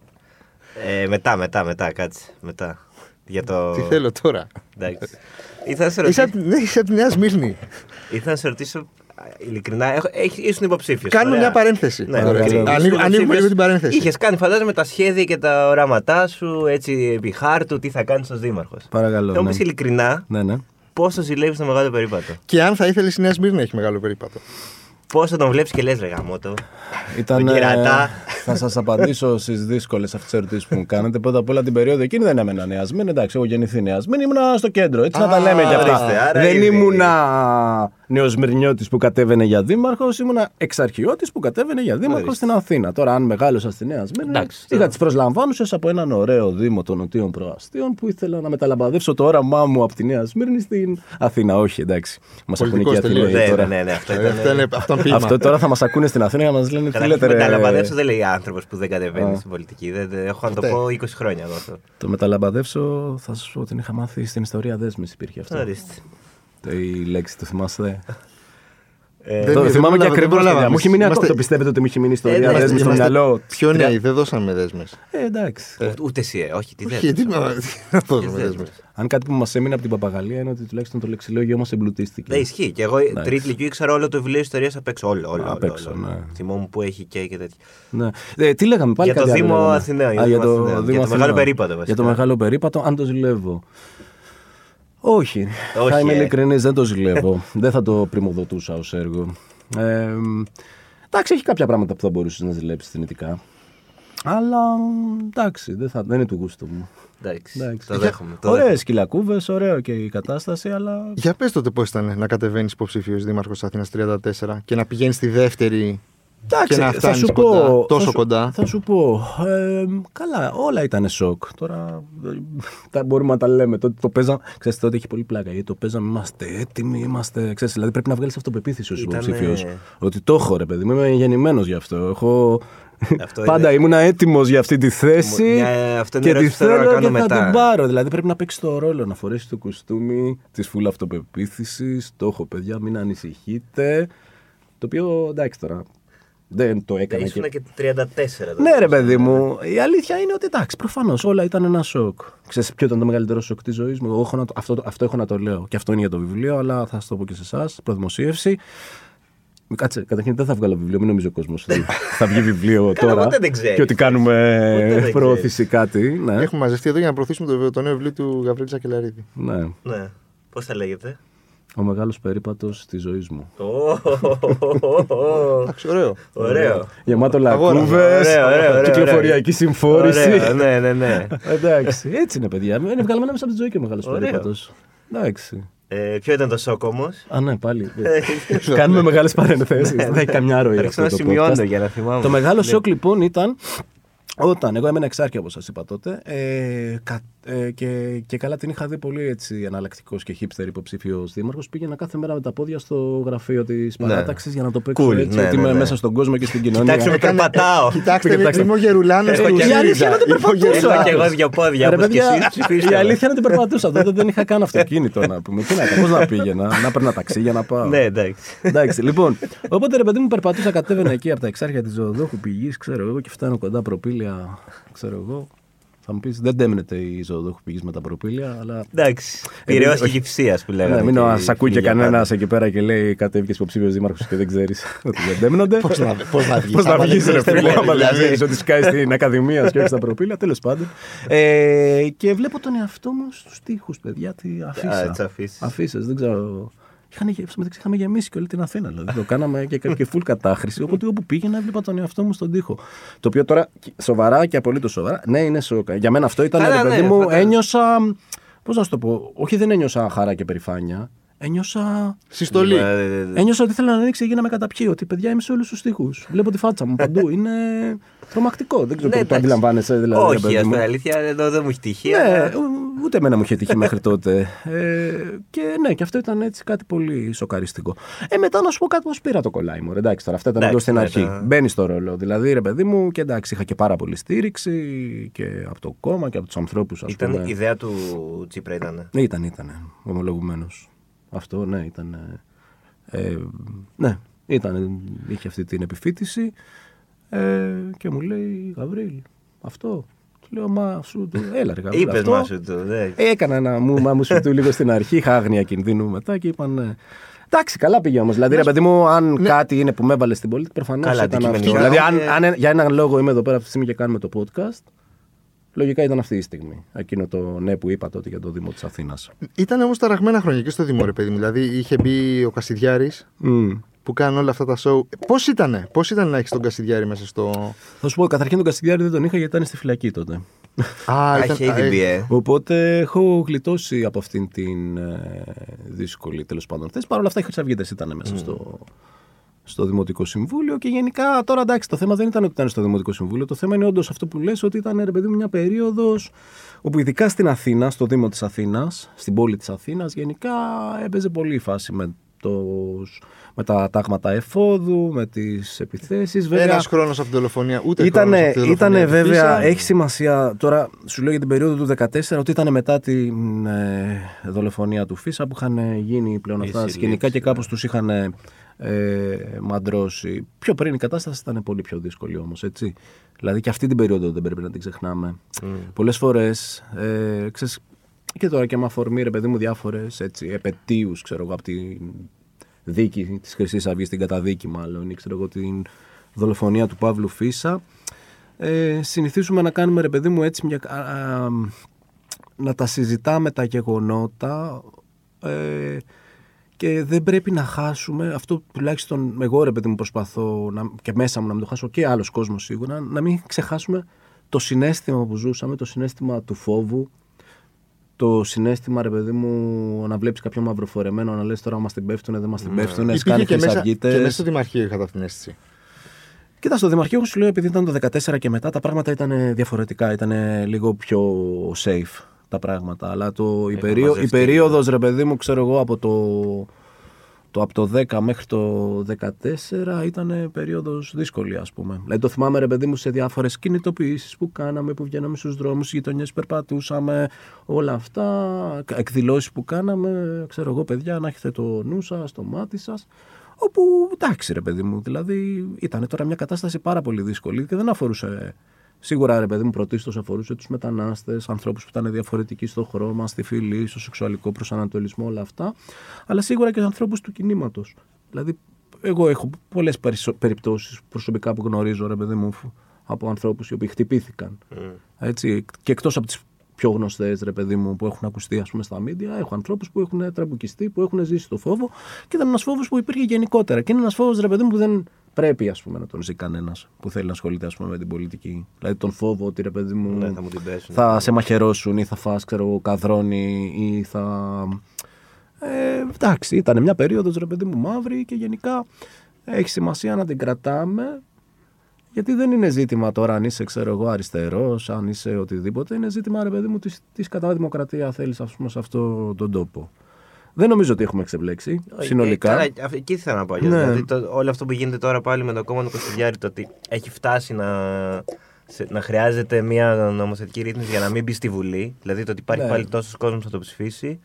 Ε, μετά, μετά, μετά, κάτσε. Μετά. Για το. Τι θέλω τώρα. Εντάξει. Ήθελα να σε Είσαι ρωτήσω. απ' ναι, είσαι από τη Νέα Σμύρνη. Ήθελα να σε ρωτήσω α, ειλικρινά. Έχω, έχ- ήσουν υποψήφιος. Κάνουμε μια παρένθεση. Ναι, Ωραία. παρακαλώ. Ανοίγουμε- Ανοίγουμε λίγο την παρένθεση. Είχες κάνει, φαντάζομαι, τα σχέδια και τα οράματά σου έτσι επί χάρτου, τι θα κάνεις ως δήμαρχος. Παρακαλώ, Θα μου ναι. πει ειλικρινά, Ναι, ναι. Πόσο ζηλεύεις το μεγάλο περίπατο. Και αν θα ήθελες η Νέα Σμύρνη να έχει μεγάλο περίπατο. Πόσο τον βλέπεις και λες, ρε γαμότο. Ήταν, Τον κερατά. θα σας απαντήσω στις δύσκολες αυτές τι ερωτήσεις που μου κάνετε. Πρώτα απ' όλα την περίοδο εκείνη δεν έμενα νεασμένη. Εντάξει, έχω γεννηθεί νεασμένη, ήμουνα στο κέντρο. Έτσι να τα Α, λέμε κι αυτά. ορίστε, άρα δεν ήδη- ήμουνα νεοσμυρνιώτη που κατέβαινε για δήμαρχος, ήμουνα εξαρχιώτης που κατέβαινε για δήμαρχος Ορίστε. στην Αθήνα. Τώρα, αν μεγάλωσα στη Νέα Σμύρνη, Εντάξει, είχα τώρα. τις προσλαμβάνουσες από έναν ωραίο δήμο των Νοτίων Προαστίων που ήθελα να μεταλαμπαδεύσω το όραμά μου από τη Νέα Σμύρνη στην Αθήνα. Όχι, εντάξει. Μας ακούνε και οι Πολιτικός Αθηναίοι τελείως. Ναι, τώρα. ναι, ναι, ναι, αυτό Ε, ήταν. Αυτό είναι αυτό είναι ποίημα. Αυτό τώρα θα μας ακούνε στην Αθήνα και μας λένε τι Καλά, λέτε. με ρε. τα λαμπαδεύσω δεν λέει άνθρωπος που δεν κατεβαίνει Α. στην πολιτική. Δεν, δεν- έχω να το Φταίει. πω 20 χρόνια εγώ αυτό. Το μεταλαμπαδεύσω θα σας πω ότι την είχα μάθει στην ιστορία δέσμης υπήρχε αυτό. Ορίστε. Το- Η λέξη το θυμάστε. Δεν- το δεν θυμάμαι και προλάβαμε, ακριβώς. δεν προλάβαμε. Μου έχει μείνει Είμαστε- ακόμα. Το πιστεύετε ότι μου έχει μείνει η ιστορία. ναι, δες μου είμαστε- στο είμαστε- μυαλό. Πιο Τρία- νέοι, δεν δώσαμε δέσμες. Ε, εντάξει. Ούτε εσύ, ε, όχι, τι Όχι, δεν. τι να τι να δώσουμε δέσμες. δέσμες. Αν κάτι που μας έμεινε από την παπαγαλία είναι ότι τουλάχιστον το λεξιλόγιο μα εμπλουτίστηκε. Δεν ισχύει. Και εγώ τρίτη ηλικία ήξερα όλο το βιβλίο ιστορίας απ' έξω. Όλο, όλο. Απ' όλο, έξω, όλο. ναι. Θυμόμουν που έχει και, και τέτοια. Ναι. Ε, τι λέγαμε πάλι Για το κάτι άλλο Δήμο λέγαμε. Αθηναίων, για Α, το για Δήμο το, Αθηναίων. Δήμο Για το μεγάλο Αθηναίων. περίπατο, βασικά. Για το μεγάλο περίπατο, αν το ζηλεύω. Όχι. Όχι, θα είμαι ε. ειλικρινής, δεν το ζηλεύω. δεν θα το πρημοδοτούσα ως έργο. Ε, εντάξει, έχει κάποια πράγματα που θα μπορούσες να ζηλέψεις δυνητικά. Αλλά εντάξει, δεν, θα, δεν είναι του γούστου μου. Εντάξει, Εντάξει. το δέχομαι. το Ωραίες δέχομαι. σκυλακούβες, ωραίο και η κατάσταση, αλλά. Για πες τότε πώς ήταν να κατεβαίνεις υποψήφιος δήμαρχος Αθήνας 34 και να πηγαίνεις στη δεύτερη Εντάξει, και να θα φτάνεις σου κοντά, πω, τόσο θα σου- κοντά. Θα σου πω. ε, καλά, όλα ήταν σοκ. Τώρα ε, τα μπορούμε να τα λέμε. Τότε το παίζαμε. Ξέρετε, τότε έχει πολύ πλάκα. Γιατί το παίζαμε, είμαστε έτοιμοι, είμαστε. Ξέρεις, δηλαδή πρέπει να βγάλεις αυτοπεποίθηση ως Ήτανε- υποψήφιος. Ότι το έχω, ρε παιδί μου, είμαι γεννημένος γι' αυτό. Έχω... Αυτό Πάντα είναι- ήμουν έτοιμος για αυτή τη θέση. Μια- αυτό είναι και τη ερώτηση που θέλω να θέλω κάνω και θα μετά. την πάρω. Δηλαδή πρέπει να παίξει το ρόλο, να φορέσει το κουστούμι της φούλα αυτοπεποίθησης. Το έχω, παιδιά, μην ανησυχείτε. Το οποίο εντάξει τώρα. Δεν το έκανα. Ήσουν και- και 34. τότε. ναι, ρε παιδί μου. Η αλήθεια είναι ότι εντάξει, προφανώς όλα ήταν ένα σοκ. Ξέρεις ποιο ήταν το μεγαλύτερο σοκ της ζωής μου; Εγώ έχω να το- αυτό, αυτό έχω να το λέω. Και αυτό είναι για το βιβλίο, αλλά θα σα το πω και σε εσάς. Προδημοσίευση. Κάτσε, καταρχήν δεν θα βγάλω βιβλίο, μην νομίζει ο κόσμος ότι θα βγει βιβλίο τώρα. ποτέ δεν ξέρεις. Και ότι κάνουμε Ποτέ δεν προώθηση κάτι. Ναι. Έχουμε μαζευτεί εδώ για να προωθήσουμε το, το νέο βιβλίο του Γαβρίλη Σακελαρίδη. ναι. Ναι. Πώς θα λέγεται; Ο μεγάλος περίπατος της ζωής μου. Εντάξει, ωραίο. Ωραίο. Γεμάτο Αγόρα. λακκούβε, Ωραίο, ωραίο, ωραίο, κυκλοφοριακή ωραίο. συμφόρηση. Ωραίο, Ναι, ναι, ναι. Εντάξει, έτσι είναι, παιδιά. Είναι βγαλμένα μέσα από τη ζωή και ο μεγάλος Ωραίο. περίπατος. Εντάξει. Ε, ποιο ήταν το σοκ όμως; Α, ναι, πάλι. Κάνουμε μεγάλες παρενθέσεις. Δεν έχει καμιά ροή. Άρχισα αυτό να το σημειώνω podcast. για να θυμάμαι. Το μεγάλο σοκ λοιπόν ήταν όταν εγώ έμενα εξάρκεια, όπως σας είπα τότε, ε, κα, ε, και, και καλά την είχα δει πολύ έτσι εναλλακτικός και hipster υποψήφιος δήμαρχος. Πήγαινα κάθε μέρα με τα πόδια στο γραφείο της παράταξης για να το παίξω Cool, έτσι, ναι, ότι ναι, είμαι ναι. μέσα στον κόσμο και στην κοινωνία. Κοιτάξτε με, Έκανε- περπατάω. Κοιτάξτε, Κοιτάξτε. είμαι ο Γερουλάνος Ε, στο η κέντρο. αλήθεια είναι ότι Είμαι ο περπατούσα. Έχω Γερουλάνος. και εγώ δύο πόδια Ρε όπως και παιδιά, εσείς. Ψηφίστε. η με. αλήθεια είναι ότι περπατούσα. Τότε δεν είχα καν αυτοκίνητο να πούμε. Τι να κάνω, πώς να πήγαινα, να παίρνα ταξί για να πάω. Ναι, εντάξει. Εντάξει, λοιπόν. Οπότε ρε παιδί μου περπατούσα, κατέβαινα εκεί από τα εξάρχεια της ζωοδόχου πηγή, ξέρω εγώ, και φτάνω κοντά προπήλαια, ξέρω εγώ. Θα μου πεις, δεν τέμνεται η ζωοδόχου πηγή με τα προπήλαια, αλλά. Εντάξει. Ε, Πυραιός όχι. και κυψίας που λέγαμε. Ναι, μην και σ' ακούει και για κανένας πάντα. εκεί πέρα και λέει κατέβηκες υποψήφιος δήμαρχος και δεν ξέρεις ότι δεν τέμνονται. Πώς να- πώς να βγεις, Πώς να άμα βγεις, δεν ρε ξέρεις φίλε, τι άμα δεν δηλαδή. ξέρεις ότι σκάει στην Ακαδημία και όχι στα προπήλαια. Τέλος πάντων. Ε, και βλέπω τον εαυτό μου στους τοίχους, παιδιά. Τι Α, αφήσα. έτσι αφήσεις. Αφήσει, δεν ξέρω. Είχαν, γε- στο μεταξύ είχαμε γεμίσει και όλη την Αθήνα. Δηλαδή. το κάναμε και, και full κατάχρηση. Οπότε όπου πήγαινα έβλεπα τον εαυτό μου στον τοίχο. Το οποίο τώρα σοβαρά και απολύτως σοβαρά. Ναι, είναι σοκ. Για μένα αυτό ήταν. Καλά, ρε παιδί ναι, μου, φαντάζομαι. ένιωσα. Πώς να σου το πω. Όχι, δεν ένιωσα χαρά και περηφάνεια. Ένιωσα. Συστολή. Ε, Ένιωσα ότι ήθελα να ανοίξει η γίνα με καταπιεί. Ότι παιδιά είμαι σε όλους τους τοίχου. Βλέπω τη φάτσα μου παντού. Είναι τρομακτικό. Δεν ξέρω Ναι, το, το εντάξει. αντιλαμβάνεσαι. Δηλαδή, ρε Όχι, παιδί ας μου. πούμε, αλήθεια, εδώ δεν μου έχει τύχει. Ναι, αλλά- ου- ούτε εμένα μου είχε τύχει μέχρι τότε. Ε, και ναι, και αυτό ήταν έτσι κάτι πολύ σοκαριστικό. Ε, μετά να σου πω κάτι πώ πήρα το κολλάι μου. ρε, Εντάξει, τώρα αυτά ήταν Εντάξει, λίγο στην ναι, αρχή. τα- Μπαίνεις στο ρόλο. Δηλαδή, ρε παιδί μου, και εντάξει, είχα και πάρα πολύ στήριξη και από το κόμμα και από τους ανθρώπους, ας Ήταν πούμε. ιδέα του Τσίπρα, ήταν. Ναι, ήταν, ήταν. Ομολογουμένως. Αυτό, ναι, ήταν. Ε, ναι, ήταν, είχε αυτή την επιφύτηση ε, και μου λέει Γαβρίλ, αυτό. Του λέω, μα σου του. Έλα, ρε Γαβρίλ. Είπες αυτό. μα του. ναι. Έκανα ένα μου μα μου σου του λίγο στην αρχή, είχα άγνοια κινδύνου μετά και είπαν. ναι. Εντάξει, καλά πήγε όμως. Δηλαδή, ρε παιδί μου, αν κάτι είναι που με έβαλε στην πολιτική, προφανώς Καλά, ήταν αυτό. αντικειμενικά. Δηλαδή, αν, Και- αν για έναν λόγο είμαι εδώ πέρα αυτή τη στιγμή και κάνουμε το podcast, λογικά ήταν αυτή η στιγμή. Εκείνο το ναι που είπα τότε για το Δήμο της Αθήνας. Ήταν όμως ταραγμένα χρόνια και στο Δημό, ρε παιδί μου. Δηλαδή είχε μπει ο Κασιδιάρης που κάνουν όλα αυτά τα show. Πώς ήτανε, πώς ήταν να έχεις τον Κασιδιάρη μέσα στο. Θα σου πω, καταρχήν τον Καστιδιάρη δεν τον είχα γιατί ήταν στη φυλακή τότε. Α, Α, Είχε ήδη μπει, ε. Οπότε έχω γλιτώσει από αυτήν την ε, δύσκολη τέλος πάντων θέση. Παρ' όλα αυτά οι Χρυσαυγίτες ήταν μέσα στο, στο Δημοτικό Συμβούλιο και γενικά τώρα εντάξει, το θέμα δεν ήταν ότι ήταν στο Δημοτικό Συμβούλιο. Το θέμα είναι όντως αυτό που λες ότι ήταν ρε παιδί μου μια περίοδος όπου ειδικά στην Αθήνα, στο Δήμο της Αθήνας, στην πόλη της Αθήνας, γενικά έπαιζε πολύ η φάση με αυτός με τα τάγματα εφόδου, με τις επιθέσεις. Βέβαια, Ένας χρόνος από την δολοφονία, ούτε Ήτανε, χρόνος από τη δολοφονία ήτανε του βέβαια, Φίσα. έχει σημασία τώρα, σου λέω για την περίοδο του 14 ότι ήταν μετά την ε, δολοφονία του Φίσα που είχαν γίνει πλέον Η αυτά τα σύλληψη, σκηνικά και ναι. κάπως τους είχαν ε, μαντρώσει. Πιο πριν η κατάσταση ήταν πολύ πιο δύσκολη όμως, έτσι. Δηλαδή και αυτή την περίοδο δεν πρέπει να την ξεχνάμε. Mm. Πολλές φορές, ε, ξέρεις, και τώρα και με αφορμή ρε παιδί μου διάφορες έτσι, επαιτίους ξέρω εγώ από τη δίκη της χρυσής Αυγής, την καταδίκη μάλλον ή ξέρω εγώ την δολοφονία του Παύλου Φίσα ε, συνηθίζουμε να κάνουμε ρε παιδί μου έτσι μια, α, α, να τα συζητάμε τα γεγονότα ε, και δεν πρέπει να χάσουμε αυτό τουλάχιστον εγώ ρε παιδί μου προσπαθώ να, και μέσα μου να μην το χάσω και άλλος κόσμος σίγουρα να μην ξεχάσουμε το συνέστημα που ζούσαμε, το συνέστημα του φόβου το συνέστημα, ρε παιδί μου, να βλέπεις κάποιον μαυροφορεμένο να λες τώρα μα την πέφτουνε, δεν μας την πέφτουνε. Υπήρχε Σκάνε και μέσα, και χρυσαυγίτες. μέσα στο Δημαρχείο είχα αυτή την αίσθηση. Κοίτα, στο Δημαρχείο, εγώ σου λέω, επειδή ήταν το 14 και μετά, τα πράγματα ήταν διαφορετικά. Ήταν λίγο πιο safe τα πράγματα. Αλλά το, η, Είχα περίοδο, η μαζευτεί. περίοδος, ρε παιδί μου, ξέρω εγώ, από το, το, από το 10 μέχρι το 14 ήταν περίοδος δύσκολη, ας πούμε. Δηλαδή το θυμάμαι, ρε παιδί μου, σε διάφορες κινητοποιήσεις που κάναμε, που βγαίναμε στους δρόμους, στις γειτονιές περπατούσαμε, όλα αυτά, εκδηλώσεις που κάναμε, ξέρω εγώ, παιδιά, να έχετε το νου σας, το μάτι σας. Όπου εντάξει, ρε παιδί μου, δηλαδή ήταν τώρα μια κατάσταση πάρα πολύ δύσκολη και δεν αφορούσε. Σίγουρα, ρε παιδί μου, πρωτίστως αφορούσε τους μετανάστες, ανθρώπους που ήταν διαφορετικοί στο χρώμα, στη φυλή, στο σεξουαλικό προσανατολισμό, όλα αυτά. Αλλά σίγουρα και ανθρώπους του κινήματος. Δηλαδή, εγώ έχω πολλές περιπτώσεις προσωπικά που γνωρίζω, ρε παιδί μου, από ανθρώπους οι οποίοι χτυπήθηκαν. Mm. Έτσι, και εκτός από τις πιο γνωστές, ρε παιδί μου, που έχουν ακουστεί ας πούμε, στα μίντια, έχω ανθρώπους που έχουν τραμπουκιστεί, που έχουν ζήσει το φόβο και ήταν ένας φόβος που υπήρχε γενικότερα. Και είναι ένας φόβος, ρε παιδί μου, που δεν πρέπει ας πούμε, να τον ζει κανένας που θέλει να ασχολείται ας πούμε, με την πολιτική. Δηλαδή τον φόβο ότι ρε παιδί μου, Ναι, θα μου την πέσουν. θα σε μαχαιρώσουν ή θα φας ξέρω, εγώ, καδρόνι ή θα. Ε, εντάξει, ήταν μια περίοδος ρε παιδί μου μαύρη και γενικά έχει σημασία να την κρατάμε γιατί δεν είναι ζήτημα τώρα αν είσαι, ξέρω εγώ, αριστερός, αν είσαι οτιδήποτε. Είναι ζήτημα, ρε παιδί μου, της της κατά δημοκρατία θέλεις, ας πούμε, σε αυτόν τον τόπο. Δεν νομίζω ότι έχουμε ξεμπλέξει Όχι, συνολικά. ε, καλά, αυ- εκεί ήθελα να πω. Ναι. Δηλαδή, το, όλο αυτό που γίνεται τώρα πάλι με το κόμμα του Κωστιδιάρη, το ότι έχει φτάσει να, σε- να χρειάζεται μια νομοθετική ρύθμιση για να μην μπει στη Βουλή. Δηλαδή το ότι υπάρχει Ναι. πάλι τόσος κόσμος θα το ψηφίσει.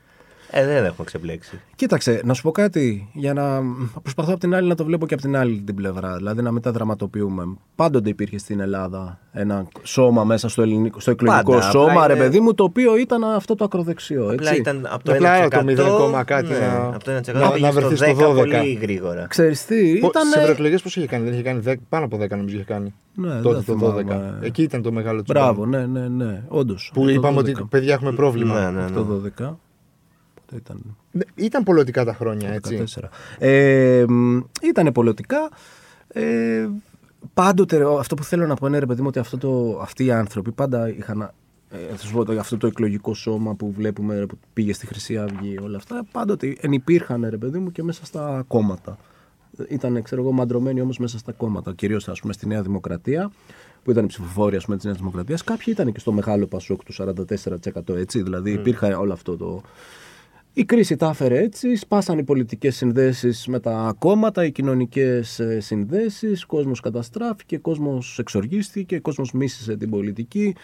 Ε, δεν έχουμε ξεμπλέξει. Κοίταξε, να σου πω κάτι. Για να προσπαθώ από την άλλη να το βλέπω και από την άλλη την πλευρά. Δηλαδή να μην τα δραματοποιούμε. Πάντοτε υπήρχε στην Ελλάδα ένα σώμα μέσα στο, ελληνικό, στο εκλογικό Πάντα, σώμα, απλά ρε είναι- παιδί μου, το οποίο ήταν αυτό το ακροδεξιό. Έτσι. Απλά ήταν από το Απλά 1%. το 0, κάτι ναι, να- από το 1% να- πήγε να στο βρεθείς στο 10 12. πολύ γρήγορα. Ξέρεις τι, Ήταν... ήταν. Σε ευρωεκλογές πώς είχε κάνει, δεν είχε κάνει 10, πάνω από 10 νομίζω είχε κάνει. Ναι, τότε δεν το θυμάμαι. 12. Εκεί ήταν το μεγάλο του. Μπράβο, ναι, ναι, ναι. Όντως. Που είπαμε ότι παιδιά έχουμε πρόβλημα. Ναι, ναι, Αυτό ναι. 12. Πότε ήταν. Ναι, Ήταν πολιτικά τα χρόνια, έτσι. 14. Ε, ήταν πολιτικά. Ε, πάντοτε, ρε, αυτό που θέλω να πω είναι ρε παιδί μου ότι αυτό το, αυτοί οι άνθρωποι πάντα είχαν. Ε, θα σου πω, το- αυτό το εκλογικό σώμα που βλέπουμε ρε, που πήγε στη Χρυσή Αυγή, όλα αυτά, πάντοτε ενυπήρχαν ρε παιδί μου και μέσα στα κόμματα. Ήταν, ξέρω εγώ, μαντρωμένοι όμως μέσα στα κόμματα. Κυρίως, ας πούμε, στη Νέα Δημοκρατία, που ήταν οι ψηφοφόροι της Νέας Δημοκρατίας. Κάποιοι ήταν και στο μεγάλο Πασόκ του 44%, έτσι. Δηλαδή, υπήρχε όλο αυτό το. Η κρίση τα έφερε έτσι, σπάσαν οι πολιτικές συνδέσεις με τα κόμματα, οι κοινωνικές ε, συνδέσεις, κόσμος καταστράφηκε, κόσμος εξοργίστηκε, κόσμος μίσησε την πολιτική,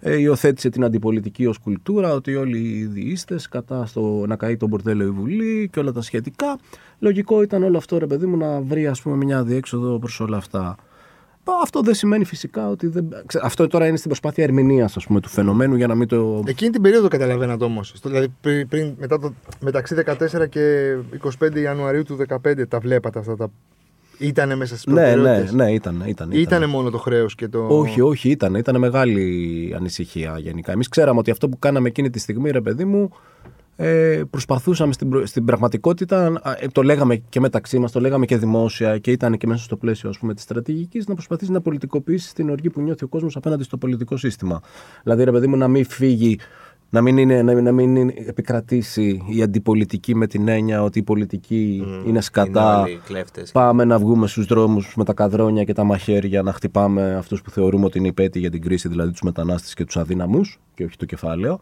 ε, υιοθέτησε την αντιπολιτική ως κουλτούρα, ότι όλοι οι διείστες κατά στο να καεί τον μπορτέλο η Βουλή και όλα τα σχετικά. Λογικό ήταν όλο αυτό ρε παιδί μου να βρει ας πούμε μια διέξοδο προς όλα αυτά. Πα, Αυτό δεν σημαίνει φυσικά ότι δεν... ξέ- Αυτό τώρα είναι στην προσπάθεια ερμηνείας του φαινομένου για να μην το. Εκείνη την περίοδο καταλαβαίνατε όμως. Δηλαδή πριν, πριν, μετά το, μεταξύ 14 και 25 Ιανουαρίου του 2015 τα βλέπατε αυτά τα. Ήτανε μέσα στις Ναι, ναι, προτεραιότητες; ναι, ήταν. ήταν, ήταν. Ήτανε μόνο το χρέος και το. Όχι, όχι, ήταν. Ήταν μεγάλη ανησυχία γενικά. Εμείς ξέραμε ότι αυτό που κάναμε εκείνη τη στιγμή, ρε παιδί μου, ε, προσπαθούσαμε στην, προ- στην πραγματικότητα, α, ε, το λέγαμε και μεταξύ μας, το λέγαμε και δημόσια και ήταν και μέσα στο πλαίσιο ας πούμε, της στρατηγικής, να προσπαθήσει να πολιτικοποιήσεις την οργή που νιώθει ο κόσμος απέναντι στο πολιτικό σύστημα. Δηλαδή, ρε παιδί μου, να μην φύγει. Να μην, είναι, να, μην- να μην είναι- επικρατήσει η αντιπολιτική με την έννοια ότι η πολιτική είναι σκατά. Είναι όλοι κλέφτες. Πάμε να βγούμε στους δρόμους με τα καδρόνια και τα μαχαίρια να χτυπάμε αυτούς που θεωρούμε ότι είναι υπέτειοι για την κρίση, δηλαδή τους μετανάστες και τους αδύναμους και όχι το κεφάλαιο.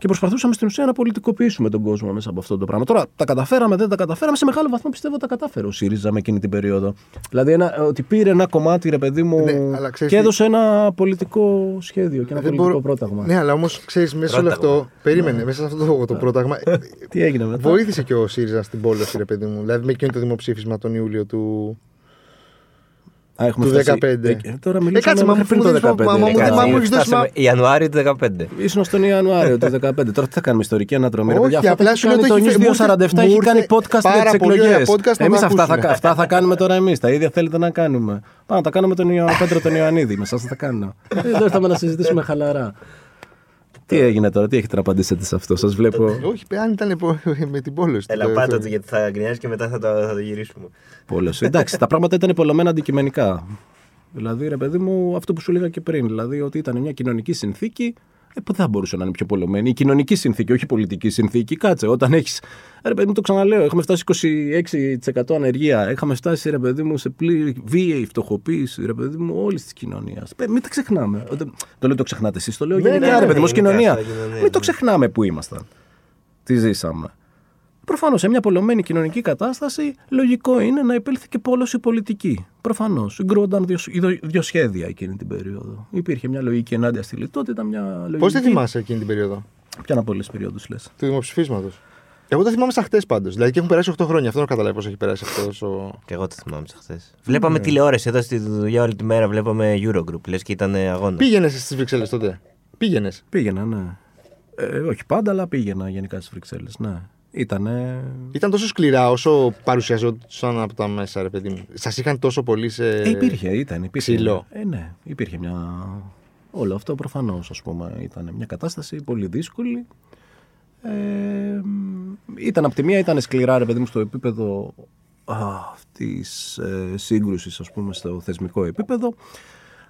Και προσπαθούσαμε στην ουσία να πολιτικοποιήσουμε τον κόσμο μέσα από αυτό το πράγμα. Τώρα τα καταφέραμε, δεν τα καταφέραμε. Σε μεγάλο βαθμό πιστεύω τα κατάφερε ο ΣΥΡΙΖΑ με εκείνη την περίοδο. Δηλαδή ένα, ότι πήρε ένα κομμάτι, ρε παιδί μου, Ναι, αλλά ξέρεις και τι- έδωσε ένα πολιτικό σχέδιο και ένα Δεν πολιτικό μπορώ- πρόταγμα. Ναι, αλλά όμως ξέρεις, μέσα σε όλο Πρόταγμα. αυτό. Περίμενε, μέσα σε αυτό το, το πρόταγμα. ε, Τι έγινε μετά; Βοήθησε και ο ΣΥΡΙΖΑ στην πόλωση, ρε παιδί μου. Δηλαδή με εκείνο το δημοψήφισμα τον Ιούλιο του. Α, έχουμε του φτάσει- 15. Ε, ε, τώρα Ε, μιλήσαμε κάτσε, μα μέχρι μου πριν το δίνεις- 15. μα- μα μου- Κάτσε. μα μου έχεις δώσει Φτάσαμε Ιανουάριο του 2015. Ήσουν στον Ιανουάριο του 2015. Τώρα τι θα κάνουμε ιστορική αναδρομή. ρε Όχι, παιδιά, αυτά απλά τα έχει σου λέω κάνει το το έχει News φε- μου ήρθε- 247 μου έχει ήρθε κάνει podcast για πάρα τις πολύ ωραία εκλογές. podcast να Εμείς τα αυτά, θα, ακούσουμε. αυτά θα κάνουμε τώρα εμείς. Τα ίδια θέλετε να κάνουμε. Πάμε να τα κάνουμε τον Ιωάννη Πέτρο τον Ιωαννίδη. Με εσάς θα τα κάνω. Ε, Εδώ ήρθαμε να συζητήσουμε χαλαρά. Τι έγινε τώρα, τι έχετε να απαντήσετε σε αυτό, σας βλέπω. Όχι, αν ήταν πο- με την πόλωση. Έλα, το- πάτα το- του γιατί θα γκρινιάσει και μετά θα το, θα το γυρίσουμε. Πόλος. Εντάξει, τα πράγματα ήταν πολλωμένα αντικειμενικά. Δηλαδή, ρε παιδί μου, αυτό που σου έλεγα και πριν. Δηλαδή, ότι ήταν μια κοινωνική συνθήκη ε, που δεν θα μπορούσε να είναι πιο πολλωμένη. Η κοινωνική συνθήκη, όχι η πολιτική συνθήκη. Κάτσε, όταν έχει. Ρε παιδί μου, το ξαναλέω, έχουμε φτάσει 26% ανεργία. Είχαμε φτάσει, ρε παιδί μου, σε πλήρη βίαιη φτωχοποίηση, ρε παιδί μου, όλης της κοινωνίας. Μην τα ξεχνάμε. Όταν- Το λέω το ξεχνάτε εσείς, το λέω Ναι, γενικά, ναι, ρε ναι, παιδί μου, ως γενικά, κοινωνία. σαν κοινωνία, Μην το ναι. ξεχνάμε που ήμασταν. Τι ζήσαμε. Προφανώς σε μια πολλωμένη κοινωνική κατάσταση, λογικό είναι να επέλθει και πόλωση πολιτική. Προφανώς. Συγκρούονταν δύο, δύο, δύο σχέδια εκείνη την περίοδο. Υπήρχε μια λογική ενάντια στη λιτότητα, μια λογική. Πώς τη θυμάσαι εκείνη την περίοδο; Ποια από όλε τι περιόδου λες. του δημοψηφίσματος. Εγώ τα θυμάμαι σαν χτες πάντως. Δηλαδή και έχουν περάσει 8 χρόνια. Αυτό δεν καταλάβει πώς έχει περάσει αυτός. Ο... Και εγώ το θυμάμαι σαν χθε. Βλέπαμε τηλεόραση εδώ στη δουλειά όλη τη μέρα. Βλέπαμε Eurogroup. Λες και ήταν αγώνας. Πήγαινες στις Βρυξέλλες τότε; Πήγαινες; Πήγαινα, ναι. Ε, όχι πάντα, αλλά πήγαινα γενικά στις Βρυξέλλες. Ναι. Ήτανε. Ήταν τόσο σκληρά όσο παρουσιαζόταν από τα μέσα, ρε παιδί μου. Σας είχαν τόσο πολύ σε. Ε, υπήρχε, ήταν. Υπήρχε, ψηλό. Ε, ναι, υπήρχε μια. Όλο αυτό προφανώς, ας πούμε, ήταν μια κατάσταση πολύ δύσκολη. Ε, μ, ήταν από τη μία ήταν σκληρά, ρε παιδί μου, στο επίπεδο αυτής ε, σύγκρουσης, ας πούμε, στο θεσμικό επίπεδο.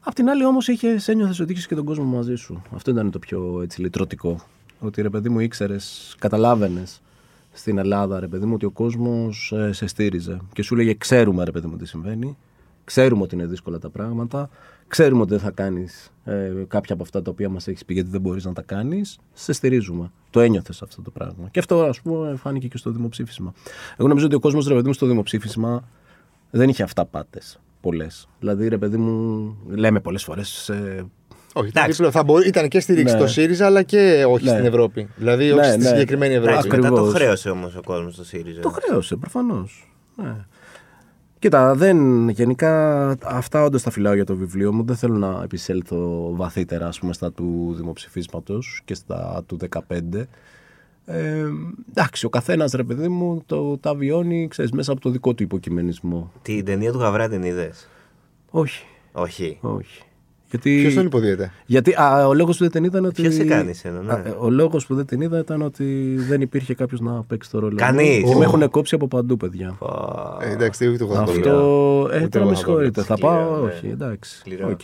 Απ' την άλλη, όμως, είχε ένιωθες ότι είχες και τον κόσμο μαζί σου. Αυτό ήταν το πιο έτσι, λυτρωτικό. Ότι ρε παιδί μου ήξερες, καταλάβαινες στην Ελλάδα, ρε παιδί μου, ότι ο κόσμος σε στήριζε. Και σου λέγε: Ξέρουμε, ρε παιδί μου, τι συμβαίνει. Ξέρουμε ότι είναι δύσκολα τα πράγματα. Ξέρουμε ότι δεν θα κάνεις ε, κάποια από αυτά τα οποία μας έχεις πει γιατί δεν μπορείς να τα κάνεις. Σε στηρίζουμε. Το ένιωθες αυτό το πράγμα. Και αυτό, ας πούμε, φάνηκε και στο δημοψήφισμα. Εγώ νομίζω ότι ο κόσμος, ρε παιδί μου, στο δημοψήφισμα δεν είχε αυταπάτε πολλές. Δηλαδή, ρε παιδί μου, λέμε πολλές φορές. Ε, Όχι, ήταν, Εντάξει. διπλό. θα μπορεί, ήταν και στήριξη Ναι. στο ΣΥΡΙΖΑ, αλλά και όχι Ναι. στην Ευρώπη. Δηλαδή, Ναι, όχι στη ναι. συγκεκριμένη Ευρώπη. Εντάξει, μετά το Ακριβώς. χρέωσε όμως ο κόσμος στο ΣΥΡΙΖΑ. Το χρέωσε, προφανώς. Ναι. Κοίτα, δεν, γενικά αυτά όντως τα φυλάω για το βιβλίο μου. Δεν θέλω να επισέλθω βαθύτερα ας πούμε, στα του δημοψηφίσματος και στα του 15. Ε, εντάξει, ο καθένας ρε παιδί μου το, τα βιώνει ξέρεις, μέσα από το δικό του υποκειμενισμό. Την ταινία του Γαβρά την είδες; Όχι, Όχι. όχι. Γιατί, Ποιος τον υποδίεται; γιατί α, ο λόγος που δεν την είδα είναι ότι. Ποιος σε κάνει εσένα, ναι. Α, ε, ο λόγος που δεν την είδα ήταν ότι δεν υπήρχε κάποιος να παίξει το ρόλο. μου. Κανείς. Και με έχουν κόψει από παντού, παιδιά. Ε, εντάξει, όχι το έχω δει. Αυτό. Ε, Ούτε τώρα εγώ με θα συγχωρείτε. το Θα Σκληρό, πάω. ναι. Όχι, εντάξει. Σκληρό. Οκ.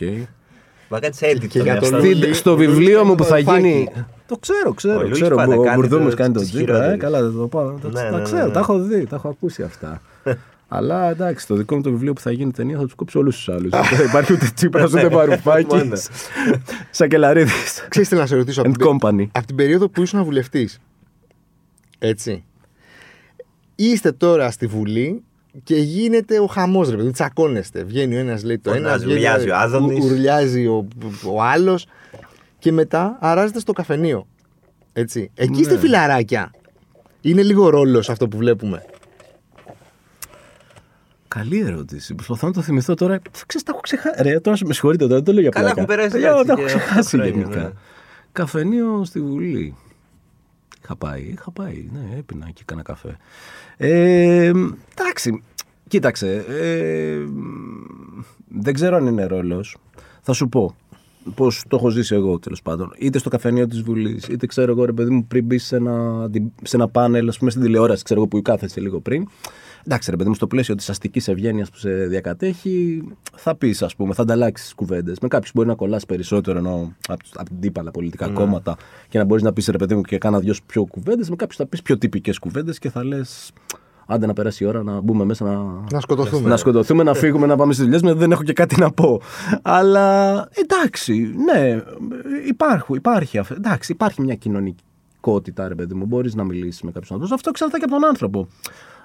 Μα κάτι edit Και τον για εαυτό τον σου. Λουλί- Στη- Στο ο Λουίς βιβλίο κάνει μου που το θα φάκι. γίνει. Το ξέρω, Ο ξέρω. Λουίς ξέρω. πάντα Ο κάνει Μπουρδούμος το- κάνει το τις τζίπρα. Ε, χειρότερες. καλά, δεν το πάω. Τα- Ναι, ναι, Τα ναι, ξέρω, ναι. τα έχω δει, τα έχω ακούσει αυτά. Αλλά εντάξει, το δικό μου το βιβλίο που θα γίνει ταινία θα τους κόψω όλους τους άλλους. Δεν υπάρχει ούτε τσίπρα ούτε παρουφάκι. Μόνο. Σακελαρίδης. Ξέρεις τι να σε ρωτήσω. And από την- company. Από την περίοδο που ήσουν βουλευτής. Έτσι. Είστε τώρα στη Βουλή και γίνεται ο χαμός, ρε παιδί. Τσακώνεστε. Βγαίνει ο ένας, λέει το ένας. Φωνάζει, βγαίνει ουρλιάζει ο Άδωνης. ου- Ουρλιάζει ο, ο άλλος. Και μετά αράζετε στο καφενείο. Έτσι. Εκεί είστε Ναι. φιλαράκια. Είναι λίγο ρόλος αυτό που βλέπουμε. Καλή ερώτηση. Προσπαθώ να το θυμηθώ τώρα. Ξέρεις, τα έχω ξεχάσει. Ρε, τώρα με συγχωρείτε τώρα, δεν το λέω για Καλά, πλάκα. έχουν περάσει, Παιδιά, εντάξει, Τα έχω και ξεχάσει χρόνια, γενικά. ναι. Καφενείο στη Βουλή. Είχα πάει, είχα πάει. Ναι, έπινα και κάνα καφέ. Ε, εντάξει, κοίταξε. Ε, δεν ξέρω αν είναι ρόλος. Θα σου πω πώς το έχω ζήσει εγώ τέλος πάντων. Είτε στο καφενείο της Βουλής, είτε ξέρω εγώ, ρε παιδί μου, πριν μπεις σε ένα, σε ένα πάνελ, ας πούμε, στην τηλεόραση, ξέρω εγώ που κάθεσαι λίγο πριν. Εντάξει, ρε παιδί μου, στο πλαίσιο της αστικής ευγένειας που σε διακατέχει, θα πεις, ας πούμε, θα ανταλλάξεις κουβέντες. Με κάποιους μπορεί να κολλάς περισσότερο ενώ από, από την τύπαλα πολιτικά κόμματα και να μπορείς να πεις, ρε παιδί μου, και κάνα δυο πιο κουβέντες. Με κάποιους θα πεις πιο τυπικές κουβέντες και θα λες. Άντε να περάσει η ώρα να μπούμε μέσα να, Να σκοτωθούμε. να σκοτωθούμε, να φύγουμε, να πάμε στις δουλειές μου. Δεν έχω και κάτι να πω. Αλλά εντάξει, ναι, υπάρχουν, υπάρχει, αυ- εντάξει, υπάρχει μια κοινωνικό ανθρωπικότητα, ρε παιδί μου. Μπορείς να μιλήσεις με κάποιους ανθρώπους. Αυτό εξαρτάται και από τον άνθρωπο.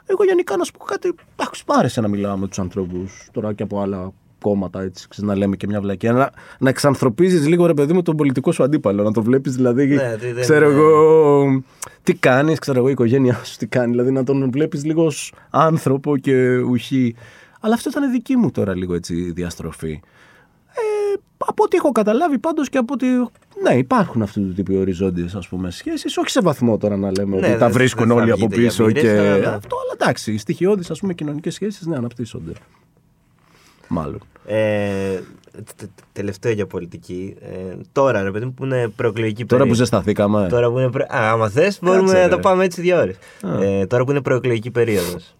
Εγώ γενικά να σου πω κάτι. Εντάξει, μ' άρεσε να μιλάω με τους ανθρώπους τώρα και από άλλα κόμματα, έτσι, ξέρεις, να λέμε και μια βλακία. Να, να εξανθρωπίζεις λίγο, ρε παιδί μου, τον πολιτικό σου αντίπαλο. Να το βλέπεις δηλαδή. Ναι, τι δεν ξέρω είναι. εγώ. Τι κάνεις, ξέρω εγώ, η οικογένειά σου τι κάνει. Δηλαδή να τον βλέπεις λίγο ως άνθρωπο και ουχή. Αλλά αυτό ήταν δική μου τώρα λίγο έτσι διαστροφή. Ε, από ό,τι έχω καταλάβει πάντως και από ό,τι... Ναι, υπάρχουν αυτού του τύπου οριζόντιες ας πούμε σχέσεις, όχι σε βαθμό τώρα να λέμε Ναι, ότι τα δεν- βρίσκουν δεν θα όλοι από βγείτε για πίσω μπύρες, και αλλά ναι. αυτό, αλλά εντάξει, οι στοιχειώδεις ας πούμε κοινωνικές σχέσεις ναι, αναπτύσσονται. Μάλλον. Ε, τε- τε- τελευταίο για πολιτική. Ε, τώρα, ρε παιδί μου, που είναι προεκλογική Τώρα που περίοδος. ζεσταθήκαμε. Τώρα που είναι. Προ... Α, άμα θες, μπορούμε ρε. να το πάμε έτσι δύο ώρες. Α. Ε, τώρα που είναι προεκλογική περίοδος.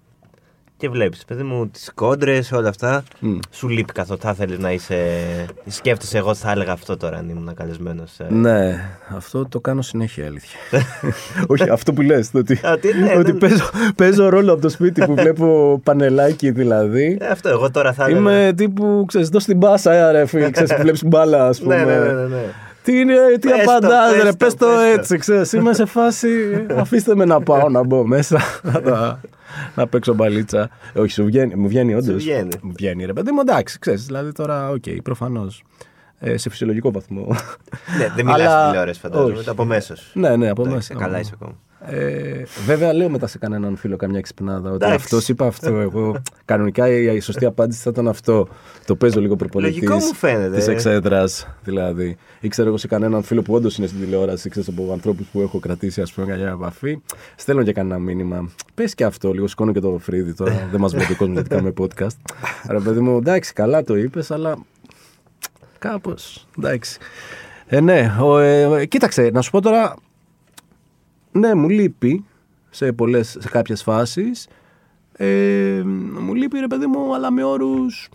Και βλέπεις, παιδί μου, τις κόντρες, όλα αυτά. Μμ. Σου λείπει καθόλου. Θα ήθελε να είσαι. Σκέφτεσαι, εγώ θα έλεγα αυτό τώρα αν ήμουν καλεσμένος. Ναι, αυτό το κάνω συνέχεια αλήθεια. Όχι, αυτό που λες, το ότι, Α, τι, ναι, ότι ναι. παίζω, παίζω ρόλο από το σπίτι που βλέπω πανελάκι δηλαδή. Ε, αυτό, εγώ τώρα θα έλεγα. Είμαι τύπου, ξέρεις, δω στην μπάσα, ε, ρε φίλε, ξέρεις, που βλέπεις μπάλα, ας πούμε. Ναι, ναι, ναι, ναι, ναι. Τι είναι, τι Πες το, απαντάς πες ρε, το, πες το πες το. έτσι, ξέρεις, είμαι σε φάση, αφήστε με να πάω να μπω μέσα, να, τα- να παίξω μπαλίτσα. Ε, Όχι, σου βγαίνει, μου βγαίνει όντως. βγαίνει. Μου βγαίνει ρε παιδί μου, εντάξει, ξέρεις, δηλαδή τώρα, οκ, προφανώς. Ε, σε φυσιολογικό βαθμό. Ναι, δεν μιλάς Αλλά- στην τηλεόραση, φαντάζομαι. όχι. Το από μέσα σου. ναι, ναι, από Εντάξει, μέσα. Καλά είσαι ακόμα. Ε, βέβαια, λέω μετά σε κανέναν φίλο καμιά ξυπνάδα ότι Εντάξει. αυτός είπα αυτό. Εγώ κανονικά η, η σωστή απάντηση θα ήταν αυτό. Το παίζω λίγο προπολιτή. Λογικό μου φαίνεται, Της ε. εξέδρας, δηλαδή. Ή ξέρω εγώ σε κανέναν φίλο που όντως είναι στην τηλεόραση, ξέρω από ανθρώπους που έχω κρατήσει ας πούμε για επαφή. Στέλνω και κανένα μήνυμα. Πες και αυτό, λίγο σηκώνω και το φρύδι τώρα. Δεν μας βλέπει ο κόσμος γιατί κάνουμε podcast. Άρα, παιδί μου, εντάξει, καλά το είπες, αλλά κάπως. Εντάξει. Ε, ναι, ο, ε, κοίταξε, να σου πω τώρα, ναι, μου λείπει σε, πολλές, σε κάποιες φάσεις. Ε, μου λείπει ρε παιδί μου, αλλά με όρους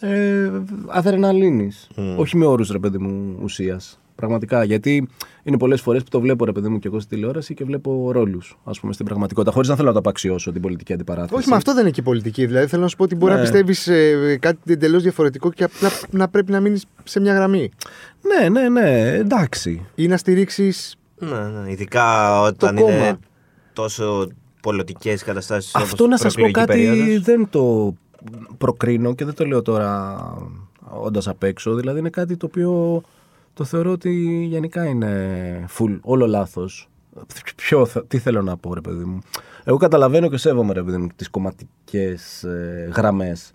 ε, αδρεναλίνης. Όχι με όρους ρε παιδί μου ουσίας. Πραγματικά, γιατί είναι πολλές φορές που το βλέπω ρε παιδί μου και εγώ στη τηλεόραση και βλέπω ρόλους, ας πούμε, στην πραγματικότητα, χωρίς να θέλω να το απαξιώσω την πολιτική αντιπαράθεση. Όχι, μα αυτό δεν είναι και η πολιτική. Δηλαδή θέλω να σου πω ότι μπορεί Ναι. να πιστεύει κάτι εντελώς διαφορετικό και απλά να πρέπει να μείνεις σε μια γραμμή. Ναι, ναι, ναι, εντάξει. Ή να στηρίξεις. Ναι, ναι. Ειδικά όταν κόμμα. είναι τόσο πολιτικές καταστάσεις. Αυτό να σας πω κάτι δεν το προκρίνω και δεν το λέω τώρα όντας απ' έξω. Δηλαδή είναι κάτι το οποίο το θεωρώ ότι γενικά είναι full, όλο λάθος. Ποιο, θα- τι θέλω να πω ρε παιδί μου. Εγώ καταλαβαίνω και σέβομαι ρε παιδί μου τις κομματικές ε, γραμμές.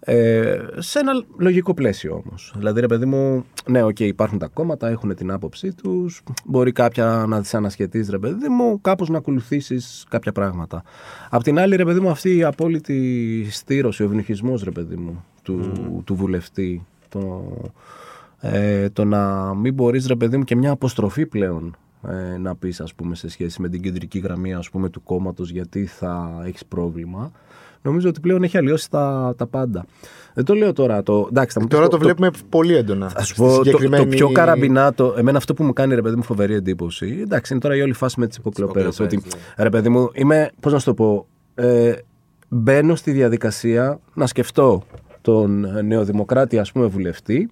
Ε, σε ένα λογικό πλαίσιο όμως. Δηλαδή, ρε παιδί μου, ναι, οκ, υπάρχουν τα κόμματα, έχουν την άποψή τους. Μπορεί κάποια να τις ανασχετείς, ρε παιδί μου, κάπως να ακολουθήσεις κάποια πράγματα. Απ' την άλλη, ρε παιδί μου, αυτή η απόλυτη στήρωση, ο ευνηχισμό, ρε παιδί μου, του, του βουλευτή. Το, ε, το να μην μπορείς, ρε παιδί μου, και μια αποστροφή πλέον ε, να πεις, ας πούμε, σε σχέση με την κεντρική γραμμή ας πούμε, του κόμματος, γιατί θα έχεις πρόβλημα. Νομίζω ότι πλέον έχει αλλοιώσει τα, τα πάντα. Δεν το λέω τώρα. Το, εντάξει, θα μου πεις Τώρα το βλέπουμε πολύ έντονα. θα σου Στη πω, το, το συγκεκριμένη- πιο καραμπινάτο, εμένα αυτό που μου κάνει ρε παιδί μου φοβερή εντύπωση. Εντάξει, είναι τώρα η όλη φάση με τις υποκλοπές. υποκλοπές, Ότι ναι. ρε παιδί μου, είμαι, πώς να σου το πω, ε, μπαίνω στη διαδικασία να σκεφτώ τον νεοδημοκράτη, ας πούμε, βουλευτή.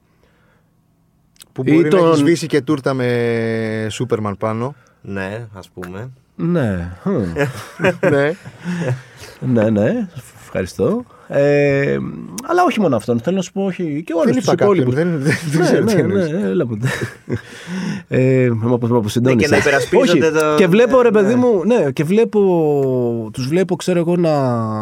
Που ή μπορεί να τον- έχει σβήσει και τούρτα με Σούπερμαν πάνω. Ναι, ας πούμε. Ναι, χμ. ναι. ναι, ναι, ευχαριστώ. Ε, αλλά όχι μόνο αυτόν, θέλω να σου πω όχι και όλους Δεν τους είπα κάποιον. υπόλοιπους. Δεν, δεν, δεν Ναι, ξέρω τι ναι, εννοείς. ναι, έλα μου. ε, με απο- με αποσυντώνησε. Ναι, και να υπερασπίζονται Όχι, το- Και βλέπω ρε ναι. παιδί μου, ναι, και βλέπω, τους βλέπω ξέρω εγώ να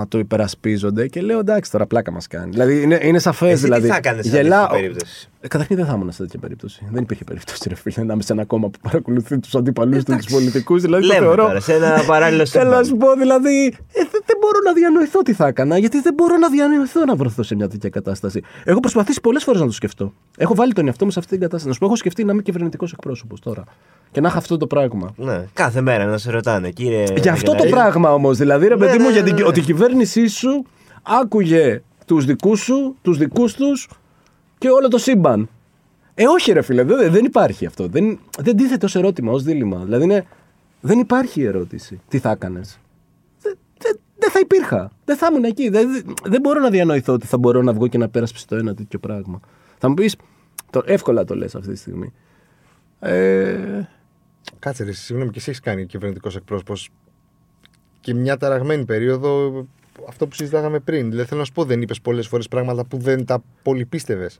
το υπερασπίζονται και λέω εντάξει τώρα πλάκα μας κάνει. Δηλαδή είναι, είναι σαφές Εσύ δηλαδή. τι θα έκανε σε Γελάω. αυτή την περίπτωση; Ε, Καταρχήν δεν θα ήμουν σε τέτοια περίπτωση. Δεν υπήρχε περίπτωση ρε φίλε να είμαι σε ένα κόμμα που παρακολουθεί τους αντιπαλούς του, τους πολιτικούς. Δηλαδή το Λέμε θεωρώ. τώρα, σε ένα παράλληλο Θέλω να σύμπαν. σου πω, δηλαδή, ε, δεν, δεν μπορώ να διανοηθώ τι θα έκανα, γιατί δεν μπορώ να διανοηθώ να βρεθώ σε μια τέτοια κατάσταση. Έχω προσπαθήσει πολλές φορές να το σκεφτώ. Έχω βάλει τον εαυτό μου σε αυτή την κατάσταση. Να σου πω, έχω σκεφτεί να είμαι κυβερνητικός εκπρόσωπος τώρα. Και να έχω αυτό το πράγμα. Ναι, κάθε μέρα να σε ρωτάνε, κύριε. Γι' αυτό το Νικολαίδη, πράγμα όμως, δηλαδή, ρε Ναι, παιδί ναι, μου, ναι, γιατί ναι. ότι η κυβέρνησή σου άκουγε τους δικούς σου, τους δικούς τους και όλο το σύμπαν. Ε, όχι, ρε φίλε, δεν, δεν υπάρχει αυτό. Δεν, δεν τίθεται ως ερώτημα, ως δίλημα. Δηλαδή, είναι, δεν υπάρχει ερώτηση. Τι θα έκανες; Δεν δεν- δεν θα υπήρχα. Δεν θα ήμουν εκεί. Δεν, δεν- δεν μπορώ να διανοηθώ ότι θα μπορώ να βγω και να πέρασπισω το ένα τέτοιο πράγμα. Θα μου πεις, εύκολα το λες αυτή τη στιγμή. Ε, Κάτσε, ρε, συγγνώμη, και εσύ έχεις κάνει κυβερνητικός εκπρόσωπος. Και μια ταραγμένη περίοδο, αυτό που συζητάγαμε πριν. Δηλαδή, θέλω να σου πω, δεν είπες πολλές φορές πράγματα που δεν τα πολυπίστευε.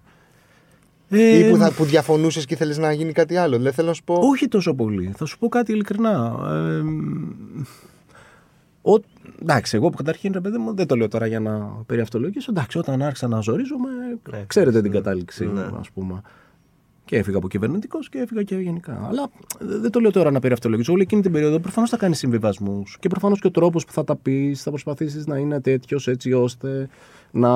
Ε, ή που, θα, που διαφωνούσες και ήθελε να γίνει κάτι άλλο. Δηλαδή, θέλω να σου πω. Όχι τόσο πολύ. Θα σου πω κάτι ειλικρινά. Ε, ο, εντάξει, εγώ που καταρχήν ρε παιδί μου δεν το λέω τώρα για να περιαυτολογήσω. Εντάξει, όταν άρχισα να ζορίζομαι, Ναι, ξέρετε ναι. την κατάληξη, Ναι. ας πούμε. Και έφυγα από κυβερνητικός και έφυγα και γενικά. Αλλά δεν το λέω τώρα να περιαυτολογήσω. Όλη εκείνη την περίοδο προφανώς θα κάνεις συμβιβασμούς. Και προφανώς και ο τρόπος που θα τα πεις θα προσπαθήσεις να είναι τέτοιος έτσι ώστε να.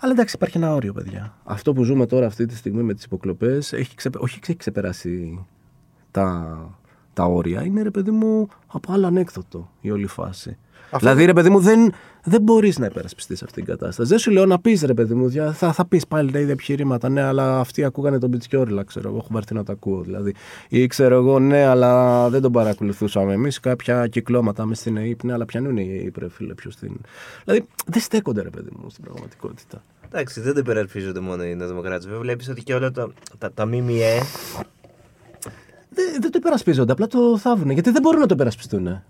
Αλλά εντάξει, υπάρχει ένα όριο, παιδιά. Αυτό που ζούμε τώρα αυτή τη στιγμή με τις υποκλοπές έχει ξεπε... όχι έχει ξεπεράσει τα, τα όρια. Είναι ρε παιδί μου από άλλο ανέκδοτο η όλη φάση. Δηλαδή, ρε παιδί μου, δεν, δεν μπορείς να υπερασπιστείς αυτή την κατάσταση. Δεν σου λέω να πεις, ρε παιδί μου, δια- θα, θα πεις πάλι τα ίδια επιχειρήματα. Ναι, αλλά αυτοί ακούγανε τον Πιτσιόριλα, ξέρω εγώ. Έχω βαρθεί να τα ακούω. Δηλαδή. Ή ξέρω εγώ, ναι, αλλά δεν τον παρακολουθούσαμε εμείς. Κάποια κυκλώματα μες στην ΑΕΠ, ναι, αλλά πιανούν οι ΑΕΠ, ρε φίλε, ποιο την. Δηλαδή, δεν στέκονται, ρε παιδί μου, στην πραγματικότητα. Εντάξει, δεν το υπερασπίζονται μόνο οι Νεοδημοκράτε. Βέβαια, βλέπεις ότι και όλα τα, τα, τα ΜΜΕ. Δεν, δεν το υπερασπίζονται, απλά το θαύουν. Γιατί δεν μπορούν να το υπερασπιστούν.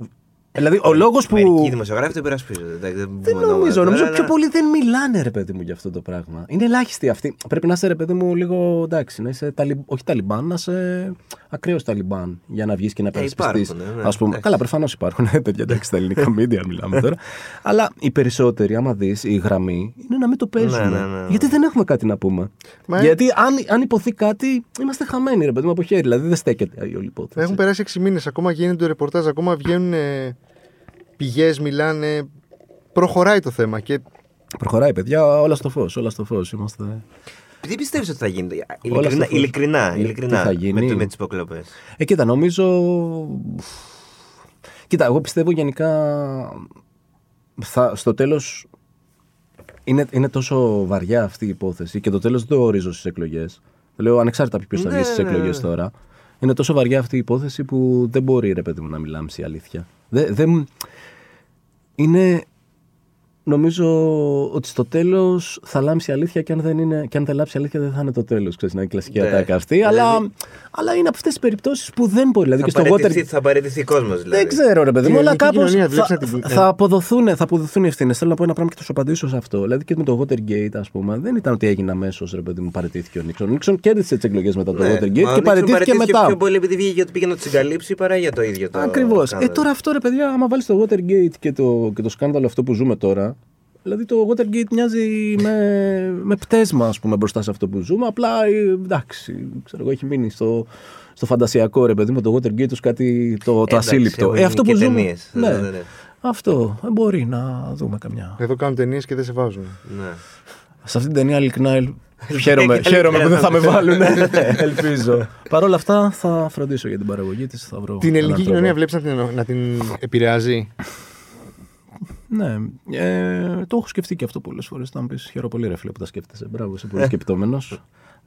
Δηλαδή, ο λόγος που. Μερικοί δημοσιογράφοι το υπερασπίζονται. εντάξει, Δεν πούμε ονόματα νομίζω. τώρα, Νομίζω αλλά- πιο πολλοί δεν μιλάνε, ρε παιδί μου, για αυτό το πράγμα. Είναι ελάχιστοι αυτοί. Πρέπει να είσαι, ρε παιδί μου, λίγο εντάξει. Να είσαι ταλι... όχι Ταλιμπάν, να είσαι ακραίος Ταλιμπάν για να βγεις και να υπερασπιστεί. υπάρχουν, ναι, ναι, ας πούμε. εντάξει. Καλά, προφανώς υπάρχουν. ε, Παιδιά, εντάξει, τα ελληνικά μίντια μιλάμε τώρα. Αλλά οι περισσότεροι, άμα δεις, η γραμμή είναι να μην το παίζουμε. Ναι, ναι, ναι, ναι. Γιατί δεν έχουμε κάτι να πούμε. Μα- Γιατί αν, αν υποθεί κάτι, είμαστε χαμένοι, ρε παιδί μου, από χέρι. Δηλαδή δεν στέκεται η όλη υπόθεση. Έχουν περάσει 6 μήνες, ακόμα γίνεται το ρεπορτάζ, ακόμα βγαίνουν πηγές, μιλάνε. Προχωράει το θέμα και Προχωράει, παιδιά, όλα στο φως. Όλα στο φως. Είμαστε. Τι πιστεύεις ότι θα γίνει. Όλα Ειλικρινά, στα- ειλικρινά, Τι ειλικρινά θα γίνει; με, το- με τις υποκλοπές; Ε, κοίτα, νομίζω. Κοίτα, εγώ πιστεύω γενικά. Θα, στο τέλος. Είναι, είναι τόσο βαριά αυτή η υπόθεση και το τέλος δεν το ορίζω στις εκλογές. Λέω ανεξάρτητα από ποιος θα Ναι, βγει στις ναι, εκλογές ναι. τώρα. Είναι τόσο βαριά αυτή η υπόθεση που δεν μπορεί ρε παιδί μου να μιλάμε η αλήθεια. Δεν, δεν, είναι. Νομίζω ότι στο τέλος θα λάμψει η αλήθεια και αν δεν, είναι, και αν δεν λάμψει η αλήθεια δεν θα είναι το τέλος. Ξέρεις, να είναι η κλασική Ναι. ατάκα αυτή. Δηλαδή- Αλλά, αλλά είναι από αυτές τις περιπτώσεις που δεν μπορεί. Δηλαδή Θα και στο παραιτηθεί, Watergate. θα παραιτηθεί κόσμος δηλαδή. Δεν ξέρω, ρε παιδί Την μου, αλλά ελληνική κάπως κοινωνία, θα, βλέπεις να την- θα, αποδοθούν, θα αποδοθούν οι ευθύνες. Θέλω να πω ένα πράγμα και θα σου απαντήσω σε αυτό. Δηλαδή και με το Watergate, ας πούμε, δεν ήταν ότι έγινε αμέσως, ρε παιδί μου, παραιτήθηκε ο Νίξον. Ο Νίξον κέρδισε τις εκλογές μετά το Ναι, Watergate μα ο και Νίξον παραιτήθηκε μετά. πιο πολύ επειδή βγήκε γιατί πήγε να τους συγκαλύψει παρά για το ίδιο το. Ακριβώς. Ε, σκάνδαλο. τώρα αυτό ρε παιδιά, άμα βάλεις το Watergate και το, και το σκάνδαλο αυτό που ζούμε τώρα. Δηλαδή το Watergate μοιάζει με, με πτέσμα ας πούμε, μπροστά σε αυτό που ζούμε. Απλά ε, εντάξει, ξέρω εγώ, έχει μείνει στο, στο φαντασιακό ρε παιδί με το Watergate ως κάτι το, το Εντάξει, ασύλληπτο. έχουν Ε, αυτό γίνει που και ζούμε. ταινίες. Ναι, Ναι, ναι, ναι. Αυτό ε, μπορεί να δούμε καμιά. εδώ κάνουν ταινίες και δεν σε βάζουν. Ναι. Σε αυτήν την ταινία ειλικρινά ελ- χαίρομαι, χαίρομαι που δεν θα με βάλουν. Ελπίζω. Παρ' όλα αυτά θα φροντίσω για την παραγωγή της. Θα βρω Την έναν ελληνική τρόπο. κοινωνία βλέπεις να την, να την επηρεάζει; Ναι, ε, το έχω σκεφτεί και αυτό πολλές φορές. Θα μου πεις χαίρομαι πολύ, ρε φίλε, που τα σκέφτεσαι. Μπράβο, είσαι πολύ σκεπτόμενος.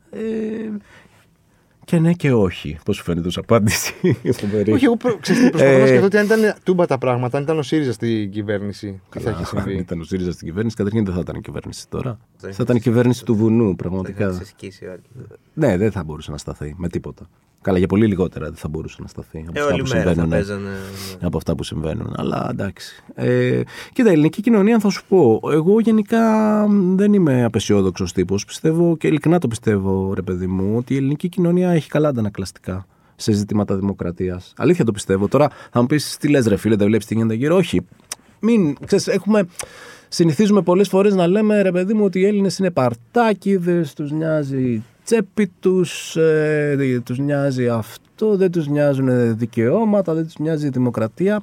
Ε, και ναι και όχι. Πώς σου φαίνεται ως απάντηση. Φοβερή. Όχι, εγώ προ- ξέρεις τι, προσπαθώ να Ε, σκεφτώ ότι αν ήταν τούμπα τα πράγματα, αν ήταν ο ΣΥΡΙΖΑ στην κυβέρνηση, τι θα Καλά, είχε Αν συμβεί. ήταν ο ΣΥΡΙΖΑ στην κυβέρνηση, καταρχήν δεν θα ήταν η κυβέρνηση τώρα. Δεν Θα ήταν η κυβέρνηση του βουνού, Θα πραγματικά. σε σκίσει όλοι. Ναι, δεν θα μπορούσε να σταθεί με τίποτα. Καλά, για πολύ λιγότερα δεν θα μπορούσε να σταθεί. Από Ε, αυτά όλη που μέρα θα συμβαίνουν. παίζανε. ναι. από αυτά που συμβαίνουν. Αλλά εντάξει. Ε, κοίτα, η ελληνική κοινωνία θα σου πω. Εγώ γενικά μ, δεν είμαι απεσιόδοξος τύπος. Πιστεύω και ειλικρινά το πιστεύω, ρε παιδί μου, ότι η ελληνική κοινωνία έχει καλά αντανακλαστικά σε ζητήματα δημοκρατίας. Αλήθεια το πιστεύω. Τώρα θα μου πεις τι λες, ρε φίλε, δεν βλέπεις τι γίνεται γύρω; Όχι. Μην, ξέρεις, έχουμε, συνηθίζουμε πολλές φορές να λέμε, ρε παιδί μου, ότι οι Έλληνες είναι παρτάκιδες, τους νοιάζει η τσέπη τους, ε, τους νοιάζει αυτό, δεν τους νοιάζουν δικαιώματα, δεν τους νοιάζει η δημοκρατία.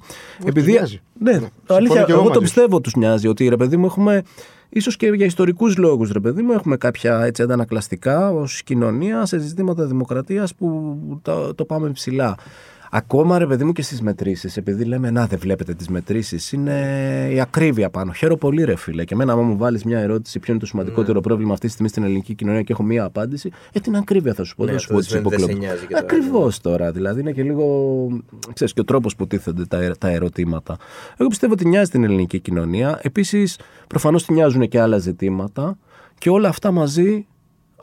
τους νοιάζει. Ναι, συμφωνώ αλήθεια, και εγώ εγώ το μαζί σου. πιστεύω τους νοιάζει ότι ρε παιδί μου έχουμε. ίσως και για ιστορικούς λόγους, ρε παιδί μου, έχουμε κάποια έτσι αντανακλαστικά ως κοινωνία σε ζητήματα δημοκρατίας που το, το πάμε ψηλά. Ακόμα ρε παιδί μου και στις μετρήσεις, επειδή λέμε να δεν βλέπετε τις μετρήσεις, είναι η ακρίβεια πάνω. Χαίρομαι πολύ, ρε φίλε. Και εμένα, άμα μου βάλεις μια ερώτηση, ποιο είναι το σημαντικότερο πρόβλημα αυτή τη στιγμή στην ελληνική κοινωνία και έχω μία απάντηση, ε, την ακρίβεια θα σου πω. Ναι, δεν σου αυτό πω δεν τις σημαίνει ότι δεν υποκλοπές. σε νοιάζει και το Ακριβώς τώρα. Δηλαδή είναι και λίγο. ξέρεις, και ο τρόπος που τίθενται τα, ε- τα ερωτήματα. Εγώ πιστεύω ότι νοιάζει την ελληνική κοινωνία. Επίσης, προφανώς τη νοιάζουν και άλλα ζητήματα και όλα αυτά μαζί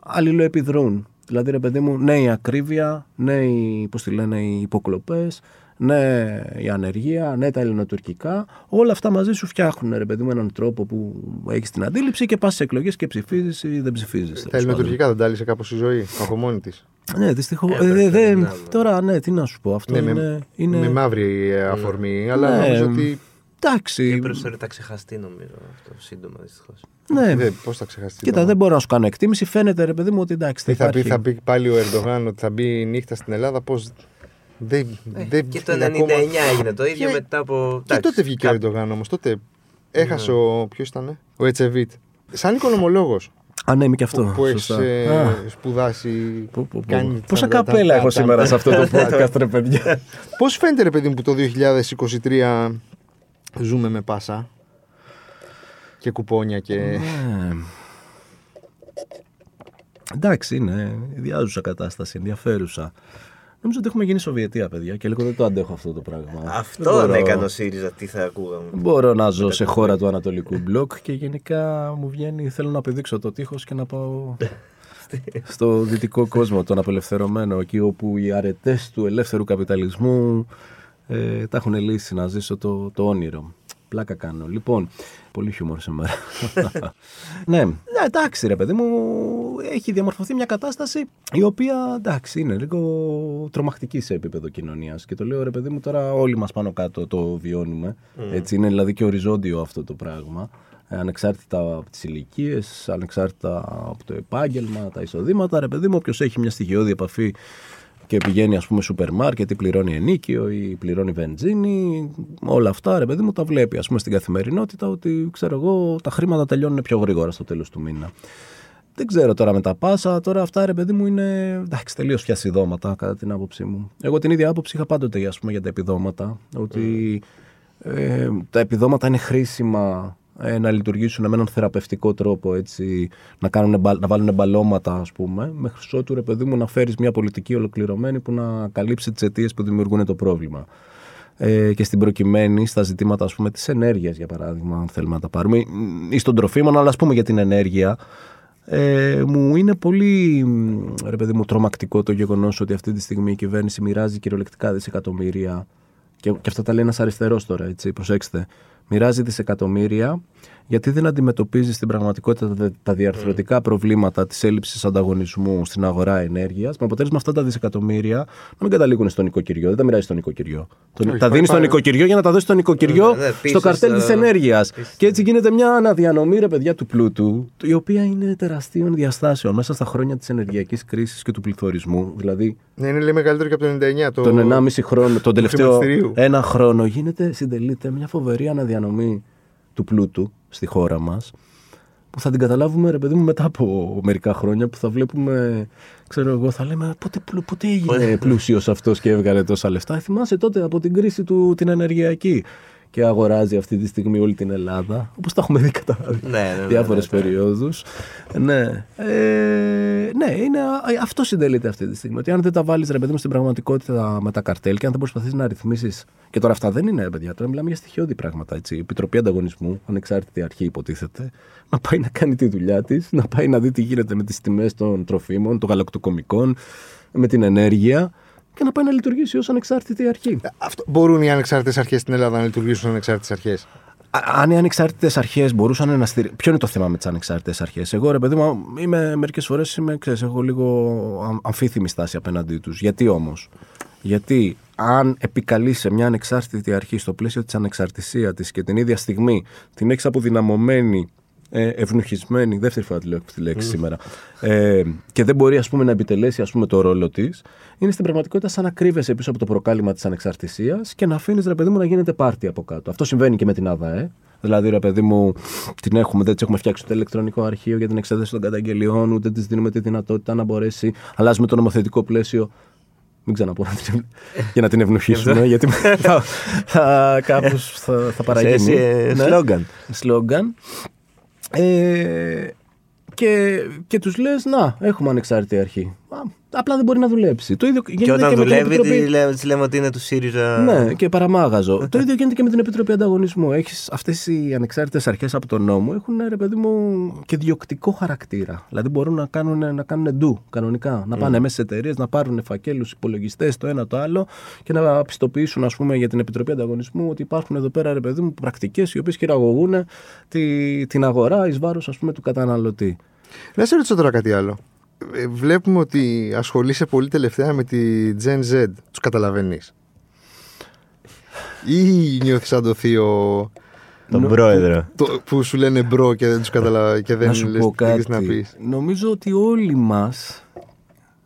αλληλοεπιδρούν. Δηλαδή, ρε παιδί μου, ναι η ακρίβεια, ναι οι, πώς τη λένε, οι υποκλοπές, ναι η ανεργία, ναι τα ελληνοτουρκικά. Όλα αυτά μαζί σου φτιάχνουν, ρε παιδί μου, έναν τρόπο που έχεις την αντίληψη και πας στι εκλογές και ψηφίζεις ή δεν ψηφίζεις. Τα ελληνοτουρκικά δεν τα έλυσε κάπως η ζωή από μόνη της. Ναι, δυστυχώς. Ε, Ε, πρέπει δεν- να είναι. τώρα, ναι, τι να σου πω. Αυτό Ναι, είναι. με, είναι... με μαύρη ε, αφορμή, αλλά Ναι, νομίζω ότι. Εντάξει. Και περισσότερο θα ξεχαστεί νομίζω αυτό σύντομα δυστυχώς. Ναι. Πώς θα ξεχαστεί. Κοίτα, το- δεν μπορώ να σου κάνω εκτίμηση. Φαίνεται, ρε παιδί μου, ότι εντάξει. Τι θα πει, υπάρχει- θα πει πάλι ο Ερντογάν ότι θα μπει νύχτα στην Ελλάδα, πώς. Δεν, δεν Και το 99 είναι ακόμα- έγινε το ίδιο Και- μετά από. Και τότε βγήκε ο κάποιο- Ερντογάν όμως. Τότε έχασε ο. Ποιος ήταν, ο Ετσεβίτ. Σαν οικονομολόγος Α, ναι, είμαι και αυτό. που, που έχεις Σωστά. Α, σπουδάσει. πω, πω, πω. κάνει Πόσα τα- τα- καπέλα τα- έχω τα- σήμερα τα- σε αυτό το podcast, ρε παιδιά. Πώς φαίνεται, ρε παιδί μου, που το 2023 ζούμε με πάσα και κουπόνια και. Ναι. Εντάξει, είναι ιδιάζουσα κατάσταση, ενδιαφέρουσα. Νομίζω ότι έχουμε γίνει Σοβιετία, παιδιά, και λίγο δεν το αντέχω αυτό το πράγμα. Δεν Αυτό μπορώ- δεν έκανε ο ΣΥΡΙΖΑ, τι θα ακούγαμε. Δεν μπορώ να ζω σε χώρα του Ανατολικού Μπλοκ και γενικά μου βγαίνει, θέλω να πηδήξω το τείχος και να πάω στο δυτικό κόσμο, τον απελευθερωμένο, εκεί όπου οι αρετές του ελεύθερου καπιταλισμού ε, τα έχουν λύσει να ζήσω το, το όνειρο. Πλάκα κάνω. Λοιπόν, πολύ χιούμορ σήμερα. ναι, ναι, εντάξει ρε παιδί μου, έχει διαμορφωθεί μια κατάσταση η οποία εντάξει είναι λίγο τρομακτική σε επίπεδο κοινωνίας και το λέω ρε παιδί μου τώρα όλοι μας πάνω κάτω το βιώνουμε. Έτσι είναι δηλαδή και οριζόντιο αυτό το πράγμα. Ε, ανεξάρτητα από τις ηλικίες, ανεξάρτητα από το επάγγελμα, τα εισοδήματα, ρε παιδί μου, όποιος έχει μια στοιχειώδη επαφή και πηγαίνει ας πούμε σούπερ μάρκετ ή πληρώνει ενίκιο ή πληρώνει βενζίνη, όλα αυτά ρε παιδί μου τα βλέπει ας πούμε στην καθημερινότητα ότι ξέρω εγώ τα χρήματα τελειώνουν πιο γρήγορα στο τέλος του μήνα. Δεν ξέρω τώρα με τα πάσα, τώρα αυτά ρε παιδί μου είναι εντάξει, τελείως φιασιδώματα κατά την άποψή μου. Εγώ την ίδια άποψη είχα πάντοτε ας πούμε, για τα επιδόματα, ότι ε, τα επιδόματα είναι χρήσιμα ε, να λειτουργήσουν με έναν θεραπευτικό τρόπο, έτσι, να, κάνουν, μπα- να βάλουν μπαλώματα, ας πούμε, μέχρι ότου ρε παιδί μου να φέρεις μια πολιτική ολοκληρωμένη που να καλύψει τις αιτίες που δημιουργούν το πρόβλημα. Ε, και στην προκειμένη στα ζητήματα ας πούμε της ενέργειας για παράδειγμα αν θέλουμε να τα πάρουμε ή- ή στον τροφίμων αλλά ας πούμε για την ενέργεια ε, μου είναι πολύ μ, ρε παιδί μου τρομακτικό το γεγονός ότι αυτή τη στιγμή η κυβέρνηση μοιράζει κυριολεκτικά δισεκατομμύρια και, και αυτά τα λέει ένας αριστερός τώρα έτσι προσέξτε μοιράζει δισεκατομμύρια γιατί δεν αντιμετωπίζει στην πραγματικότητα τα, τα διαρθρωτικά προβλήματα της έλλειψης ανταγωνισμού στην αγορά ενέργειας με αποτέλεσμα αυτά τα δισεκατομμύρια να μην καταλήγουν στο νοικοκυριό, δεν τα μοιράζει στο νοικοκυριό. Το- Όχι, τα δίνει στο πάει- νοικοκυριό για να τα δώσει στο νοικοκυριό Ναι, ναι, στο πίσω καρτέλ στο- της ενέργειας. πίσω. Και έτσι γίνεται μια αναδιανομή, ρε παιδιά, του πλούτου, η οποία είναι τεραστίων διαστάσεων μέσα στα χρόνια της ενεργειακής κρίσης και του πληθωρισμού. Δηλαδή, Ναι, είναι λέει μεγαλύτερο και από το 99. Το... τον 1,5 χρόνο, τον τελευταίο χρηματιστηρίου. ένα χρόνο, γίνεται, συντελείται μια φοβερή αναδιανομή του πλούτου στη χώρα μας που θα την καταλάβουμε ρε παιδί μου μετά από μερικά χρόνια που θα βλέπουμε, ξέρω εγώ, θα λέμε πότε, πλου- πότε έγινε πλούσιος αυτός και έβγαλε τόσα λεφτά. Ε, Θυμάσαι τότε από την κρίση του την ενεργειακή και αγοράζει αυτή τη στιγμή όλη την Ελλάδα, όπως τα έχουμε δει κατά Ναι, ναι, ναι, διάφορες ναι, ναι. περιόδους. Ναι, ε, ναι είναι, α- αυτό συντελείται αυτή τη στιγμή. Ότι αν δεν τα βάλεις ρε παιδί μου στην πραγματικότητα με τα καρτέλ και αν δεν προσπαθείς να ρυθμίσεις και τώρα αυτά δεν είναι παιδιά, τώρα μιλάμε για στοιχειώδη πράγματα. Έτσι. Η Επιτροπή Ανταγωνισμού, ανεξάρτητη αρχή υποτίθεται, να πάει να κάνει τη δουλειά της, να πάει να δει τι γίνεται με τις τιμές των τροφίμων, των γαλακτοκομικών, με την ενέργεια και να πάει να λειτουργήσει ως ανεξάρτητη αρχή. Αυτό, μπορούν οι ανεξάρτητες αρχές στην Ελλάδα να λειτουργήσουν σαν ανεξάρτητες αρχές; Α- Αν οι ανεξάρτητες αρχές μπορούσαν να στηρίξουν. Ποιο είναι το θέμα με τις ανεξάρτητες αρχές; Εγώ, ρε παιδί μου, είμαι μερικές φορές έχω λίγο αμ- αμφίθυμη στάση απέναντί τους. Γιατί όμως; Γιατί αν επικαλείς σε μια ανεξάρτητη αρχή στο πλαίσιο της ανεξαρτησίας της και την ίδια στιγμή την έχεις αποδυναμωμένη, ε, ευνουχισμένη, δεύτερη φορά τη λέω αυτή τη λέξη σήμερα, ε, και δεν μπορεί ας πούμε, να επιτελέσει ας πούμε, το ρόλο της, είναι στην πραγματικότητα σαν να κρύβεσαι πίσω από το προκάλημα της ανεξαρτησίας και να αφήνεις ρε παιδί μου να γίνεται πάρτι από κάτω. Αυτό συμβαίνει και με την ΑΔΑΕ. Δηλαδή, ρε παιδί μου, την έχουμε, δεν της έχουμε φτιάξει το ηλεκτρονικό αρχείο για την εξέταση των καταγγελιών, ούτε της δίνουμε τη δυνατότητα να μπορέσει. Αλλάζουμε το νομοθετικό πλαίσιο. Μην ξαναπώ να την, για να την ευνοχήσουμε, γιατί θα, θα, κάπως θα, θα παραγίνει. Εσύ, ε, Ναι. σλόγκαν. Σλόγκαν. Ε, και, και τους λες, να, έχουμε ανεξάρτητη αρχή. Α, απλά δεν μπορεί να δουλέψει. Το ίδιο Και γίνεται όταν και με την δουλεύει, Επιτροπή. τι λέμε, τις λέμε ότι είναι του ΣΥΡΙΖΑ. Ναι, και παραμάγαζο. το ίδιο γίνεται και με την Επιτροπή Ανταγωνισμού. Έχεις αυτές οι ανεξάρτητες αρχές από τον νόμο έχουν ρε παιδί μου και διωκτικό χαρακτήρα. Δηλαδή μπορούν να κάνουν, να κάνουν ντου κανονικά. Να πάνε μέσα σε εταιρείες, να πάρουν φακέλους, υπολογιστές, το ένα το άλλο και να πιστοποιήσουν ας πούμε, για την Επιτροπή Ανταγωνισμού ότι υπάρχουν εδώ πέρα ρε παιδί μου πρακτικές οι οποίες χειραγωγούν τη, την αγορά εις βάρος του καταναλωτή. Να σε ρωτήσω τώρα κάτι άλλο. Ε, Βλέπουμε ότι ασχολείσαι πολύ τελευταία με τη Gen Z. Τους καταλαβαίνεις. Ή νιώθεις σαν το θείο Τον πρόεδρο. το, που σου λένε bro και δεν τους καταλαβαίνει και δεν να σου λες πω τι έχεις κάτι. να πεις. Νομίζω ότι όλοι μας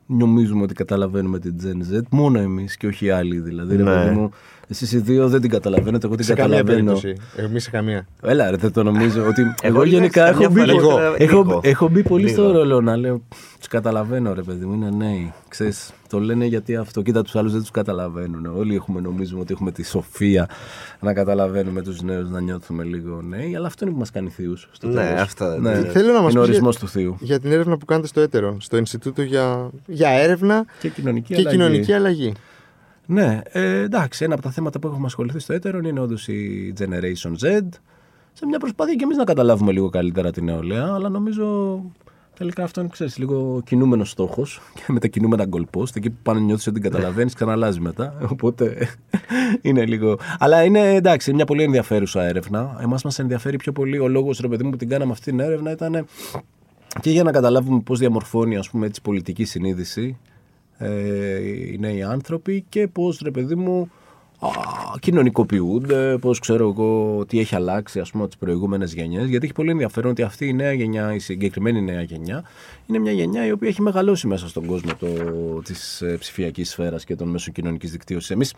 νομίζουμε ότι καταλαβαίνουμε την Gen Z, μόνο εμείς και όχι οι άλλοι δηλαδή. Ρε Ναι. παιδί μου, εσείς οι δύο δεν την καταλαβαίνετε, εγώ την Σε καμία καταλαβαίνω. περίπτωση. Εμείς σε καμία. Έλα ρε, δεν το νομίζω. Ότι εγώ, λίγα γενικά καμιά έχω μπει, φορά λίγο, λίγο. έχω, Λίγο. έχω μπει πολύ στο Λίγο. ρόλο να λέω τους καταλαβαίνω ρε παιδί μου, είναι νέοι. Ξέρεις, το λένε γιατί αυτό, κοίτα τους άλλους δεν τους καταλαβαίνουν. Όλοι έχουμε νομίζουμε ότι έχουμε τη σοφία να καταλαβαίνουμε τους νέους, να νιώθουμε λίγο νέοι, αλλά αυτό είναι που μας κάνει θείους. στο Ναι, τέλος. αυτό. Ναι. ναι. Θέλω να μας είναι ο πεις για- ορισμός του θείου. Για την έρευνα που κάνετε στο έτερο, στο Ινστιτούτο για, για έρευνα Και κοινωνική και αλλαγή. κοινωνική αλλαγή. Ναι, ε, εντάξει, ένα από τα θέματα που έχουμε ασχοληθεί στο έτερο είναι όντως η Generation Z. Σε μια προσπάθεια και εμείς να καταλάβουμε λίγο καλύτερα την νεολαία, αλλά νομίζω τελικά αυτό είναι ξέρεις, λίγο κινούμενος στόχος και με τα κινούμενα goalpost. Εκεί που πάνε νιώθεις ότι την καταλαβαίνει, ξαναλάζεις μετά. Οπότε είναι λίγο. Αλλά είναι εντάξει, είναι μια πολύ ενδιαφέρουσα έρευνα. Εμάς μας ενδιαφέρει πιο πολύ ο λόγος, ρε παιδί μου, που την κάναμε αυτή την έρευνα ήταν και για να καταλάβουμε πώς διαμορφώνει ας πούμε, έτσι, πολιτική συνείδηση ε, οι νέοι άνθρωποι και πώς ρε παιδί μου α, κοινωνικοποιούνται, πώς ξέρω εγώ τι έχει αλλάξει ας πούμε από τις προηγούμενες γενιές γιατί έχει πολύ ενδιαφέρον ότι αυτή η νέα γενιά, η συγκεκριμένη νέα γενιά είναι μια γενιά η οποία έχει μεγαλώσει μέσα στον κόσμο το, της ε, ψηφιακής σφαίρας και των μέσων κοινωνικής δικτύωσης. Εμείς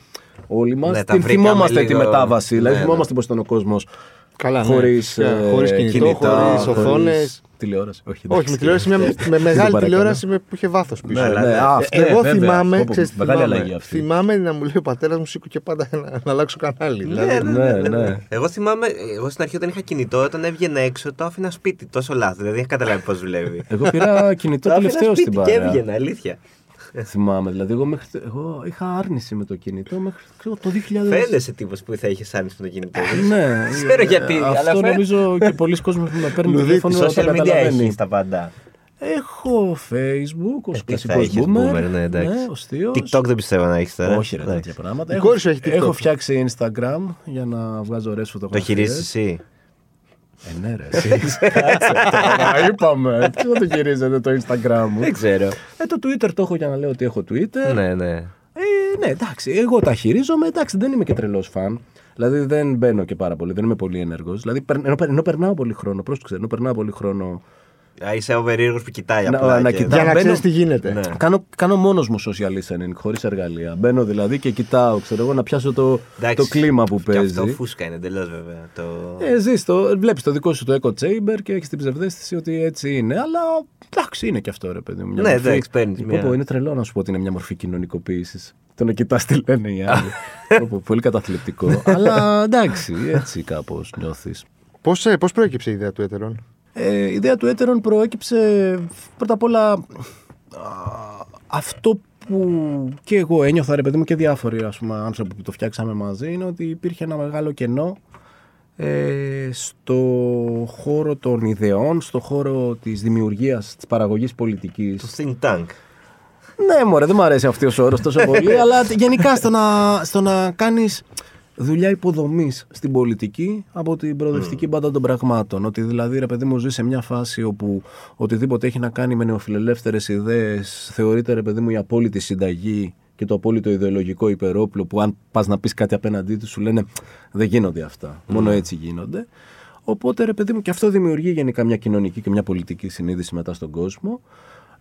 όλοι μας Ναι, τα την βρήκαμε θυμόμαστε τη λίγο- μετάβαση, δηλαδή Ναι, ναι. θυμόμαστε πώς ήταν ο κόσμος Καλά, ναι. χωρίς, Φυσικά. ε, Χωρίς κινητό, κινητά, χωρίς χωρίς οθόνες. Τηλεόραση. Όχι, Όχι, εντάξει. με τηλεόραση, μια, με Δεν μεγάλη παρακαλώ. τηλεόραση με- που είχε βάθος πίσω. Ναι, Αλλά, ναι, ναι. α, Ε, αυτό, Εγώ βέβαια. θυμάμαι, Πω, πω, ξέρεις, μεγάλη θυμάμαι, αλλαγή αυτή. θυμάμαι να μου λέει ο πατέρας μου σήκω και πάντα να, να αλλάξω κανάλι. δηλαδή. ναι, ναι. Εγώ θυμάμαι, εγώ στην αρχή όταν είχα κινητό, όταν έβγαινε έξω, το άφηνα σπίτι τόσο λάθος. Δηλαδή δεν είχα καταλάβει πώς δουλεύει. Εγώ πήρα κινητό Το άφηνα τελευταίο στην σπίτι και παρέα. έβγαινε, αλήθεια. Θυμάμαι. Δηλαδή, εγώ, μέχρι, εγώ είχα άρνηση με το κινητό μέχρι ξέρω, το 2000. Φαίνεσαι τύπος που θα είχες άνοιξη με το κινητό. Ναι, Ξέρω γιατί, αλλά Αυτό φαίνεται. νομίζω και πολλοί κόσμοι που με παίρνουν Λουδίτης, τηλέφωνο το Social media καταλαβαίνει. έχει τα πάντα. Έχω Facebook, ως Ε, τι κλασικός θα έχεις boomer. boomer, ναι, εντάξει. ως θείος. TikTok δεν πιστεύω να έχεις τώρα. Όχι, ρε, Εντάξει. τέτοια πράγματα. Η Έχω, κόρη σου έχει TikTok. έχω φτιάξει Instagram για να βγάζω ωραίες Το φωτογραφίες. χειρίζεις εσύ. Ε, ναι, ρε. εσύ. Κάτσε τώρα, είπαμε. Ποιο το χειρίζεται το Instagram μου; Δεν ξέρω. Ε, το Twitter το έχω για να λέω ότι έχω Twitter. Ναι, ναι. Ε, ναι, εντάξει, εγώ τα χειρίζομαι. Εντάξει, δεν είμαι και τρελός φαν. Δηλαδή δεν μπαίνω και πάρα πολύ, δεν είμαι πολύ ενεργός. Δηλαδή περ- ενώ, ενώ περνάω πολύ χρόνο, πρόσεξε, ενώ περνάω πολύ χρόνο. Α, Είσαι ο περίεργος που κοιτάει Να- απλά. να και- κοιτάω. Για να μπαίνω- ξέρεις τι γίνεται. Ναι. Κάνω, κάνω μόνος μου social listening, χωρίς εργαλεία. Μπαίνω δηλαδή και κοιτάω, ξέρω εγώ, να πιάσω το, Εντάξει, το κλίμα που Και παίζει. αυτό φούσκα είναι εντελώς βέβαια. Το... Ε, ζεις το, βλέπεις το δικό σου το echo chamber και έχεις την ψευδέστηση ότι έτσι είναι, αλλά εντάξει είναι και αυτό ρε παιδί μου. μια Ναι, μορφή- εντάξει, παίρνεις Πω, μια- πω, είναι τρελό να σου πω ότι είναι μια μορφή κοινωνικοποίησης. Το να κοιτάς τι λένε οι άλλοι. Πω, πω, πολύ καταθλιπτικό. αλλά εντάξει, έτσι κάπως νιώθεις. Πώς πώς προέκυψε η ιδέα του έτερον. Ε, η ιδέα του έτερον προέκυψε πρώτα απ' όλα α, αυτό που και εγώ ένιωθα ρε παιδί μου και διάφοροι ας πούμε, άνθρωποι που το φτιάξαμε μαζί είναι ότι υπήρχε ένα μεγάλο κενό ε, στο χώρο των ιδεών, στο χώρο της δημιουργίας, της παραγωγής πολιτικής. Το think tank. Ναι, μωρέ, δεν μου αρέσει αυτός ο όρος τόσο πολύ, αλλά γενικά στο να, στο να κάνεις δουλειά υποδομής στην πολιτική από την προοδευτική πάντα των πραγμάτων. Ότι δηλαδή, ρε παιδί μου, ζεις σε μια φάση όπου οτιδήποτε έχει να κάνει με νεοφιλελεύθερες ιδέες θεωρείται, ρε παιδί μου, η απόλυτη συνταγή και το απόλυτο ιδεολογικό υπερόπλο που αν πας να πεις κάτι απέναντί του σου λένε δεν γίνονται αυτά. Μόνο έτσι γίνονται. Οπότε, ρε παιδί μου, και αυτό δημιουργεί γενικά μια κοινωνική και μια πολιτική συνείδηση μετά στον κόσμο.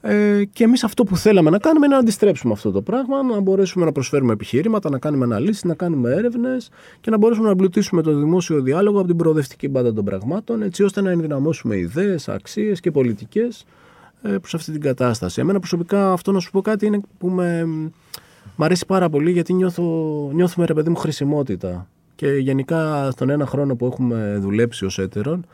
Ε, και εμείς αυτό που θέλαμε να κάνουμε είναι να αντιστρέψουμε αυτό το πράγμα, να μπορέσουμε να προσφέρουμε επιχειρήματα, να κάνουμε αναλύσεις, να κάνουμε έρευνες και να μπορέσουμε να εμπλουτίσουμε το δημόσιο διάλογο από την προοδευτική μπάντα των πραγμάτων, έτσι ώστε να ενδυναμώσουμε ιδέες, αξίες και πολιτικές ε, προς αυτή την κατάσταση. Εμένα προσωπικά αυτό να σου πω κάτι είναι που με, μ' αρέσει πάρα πολύ γιατί νιώθω, νιώθουμε ρε παιδί μου χρησιμότητα. Και γενικά στον ένα χρόνο που έχουμε δουλέψει ως έτερον,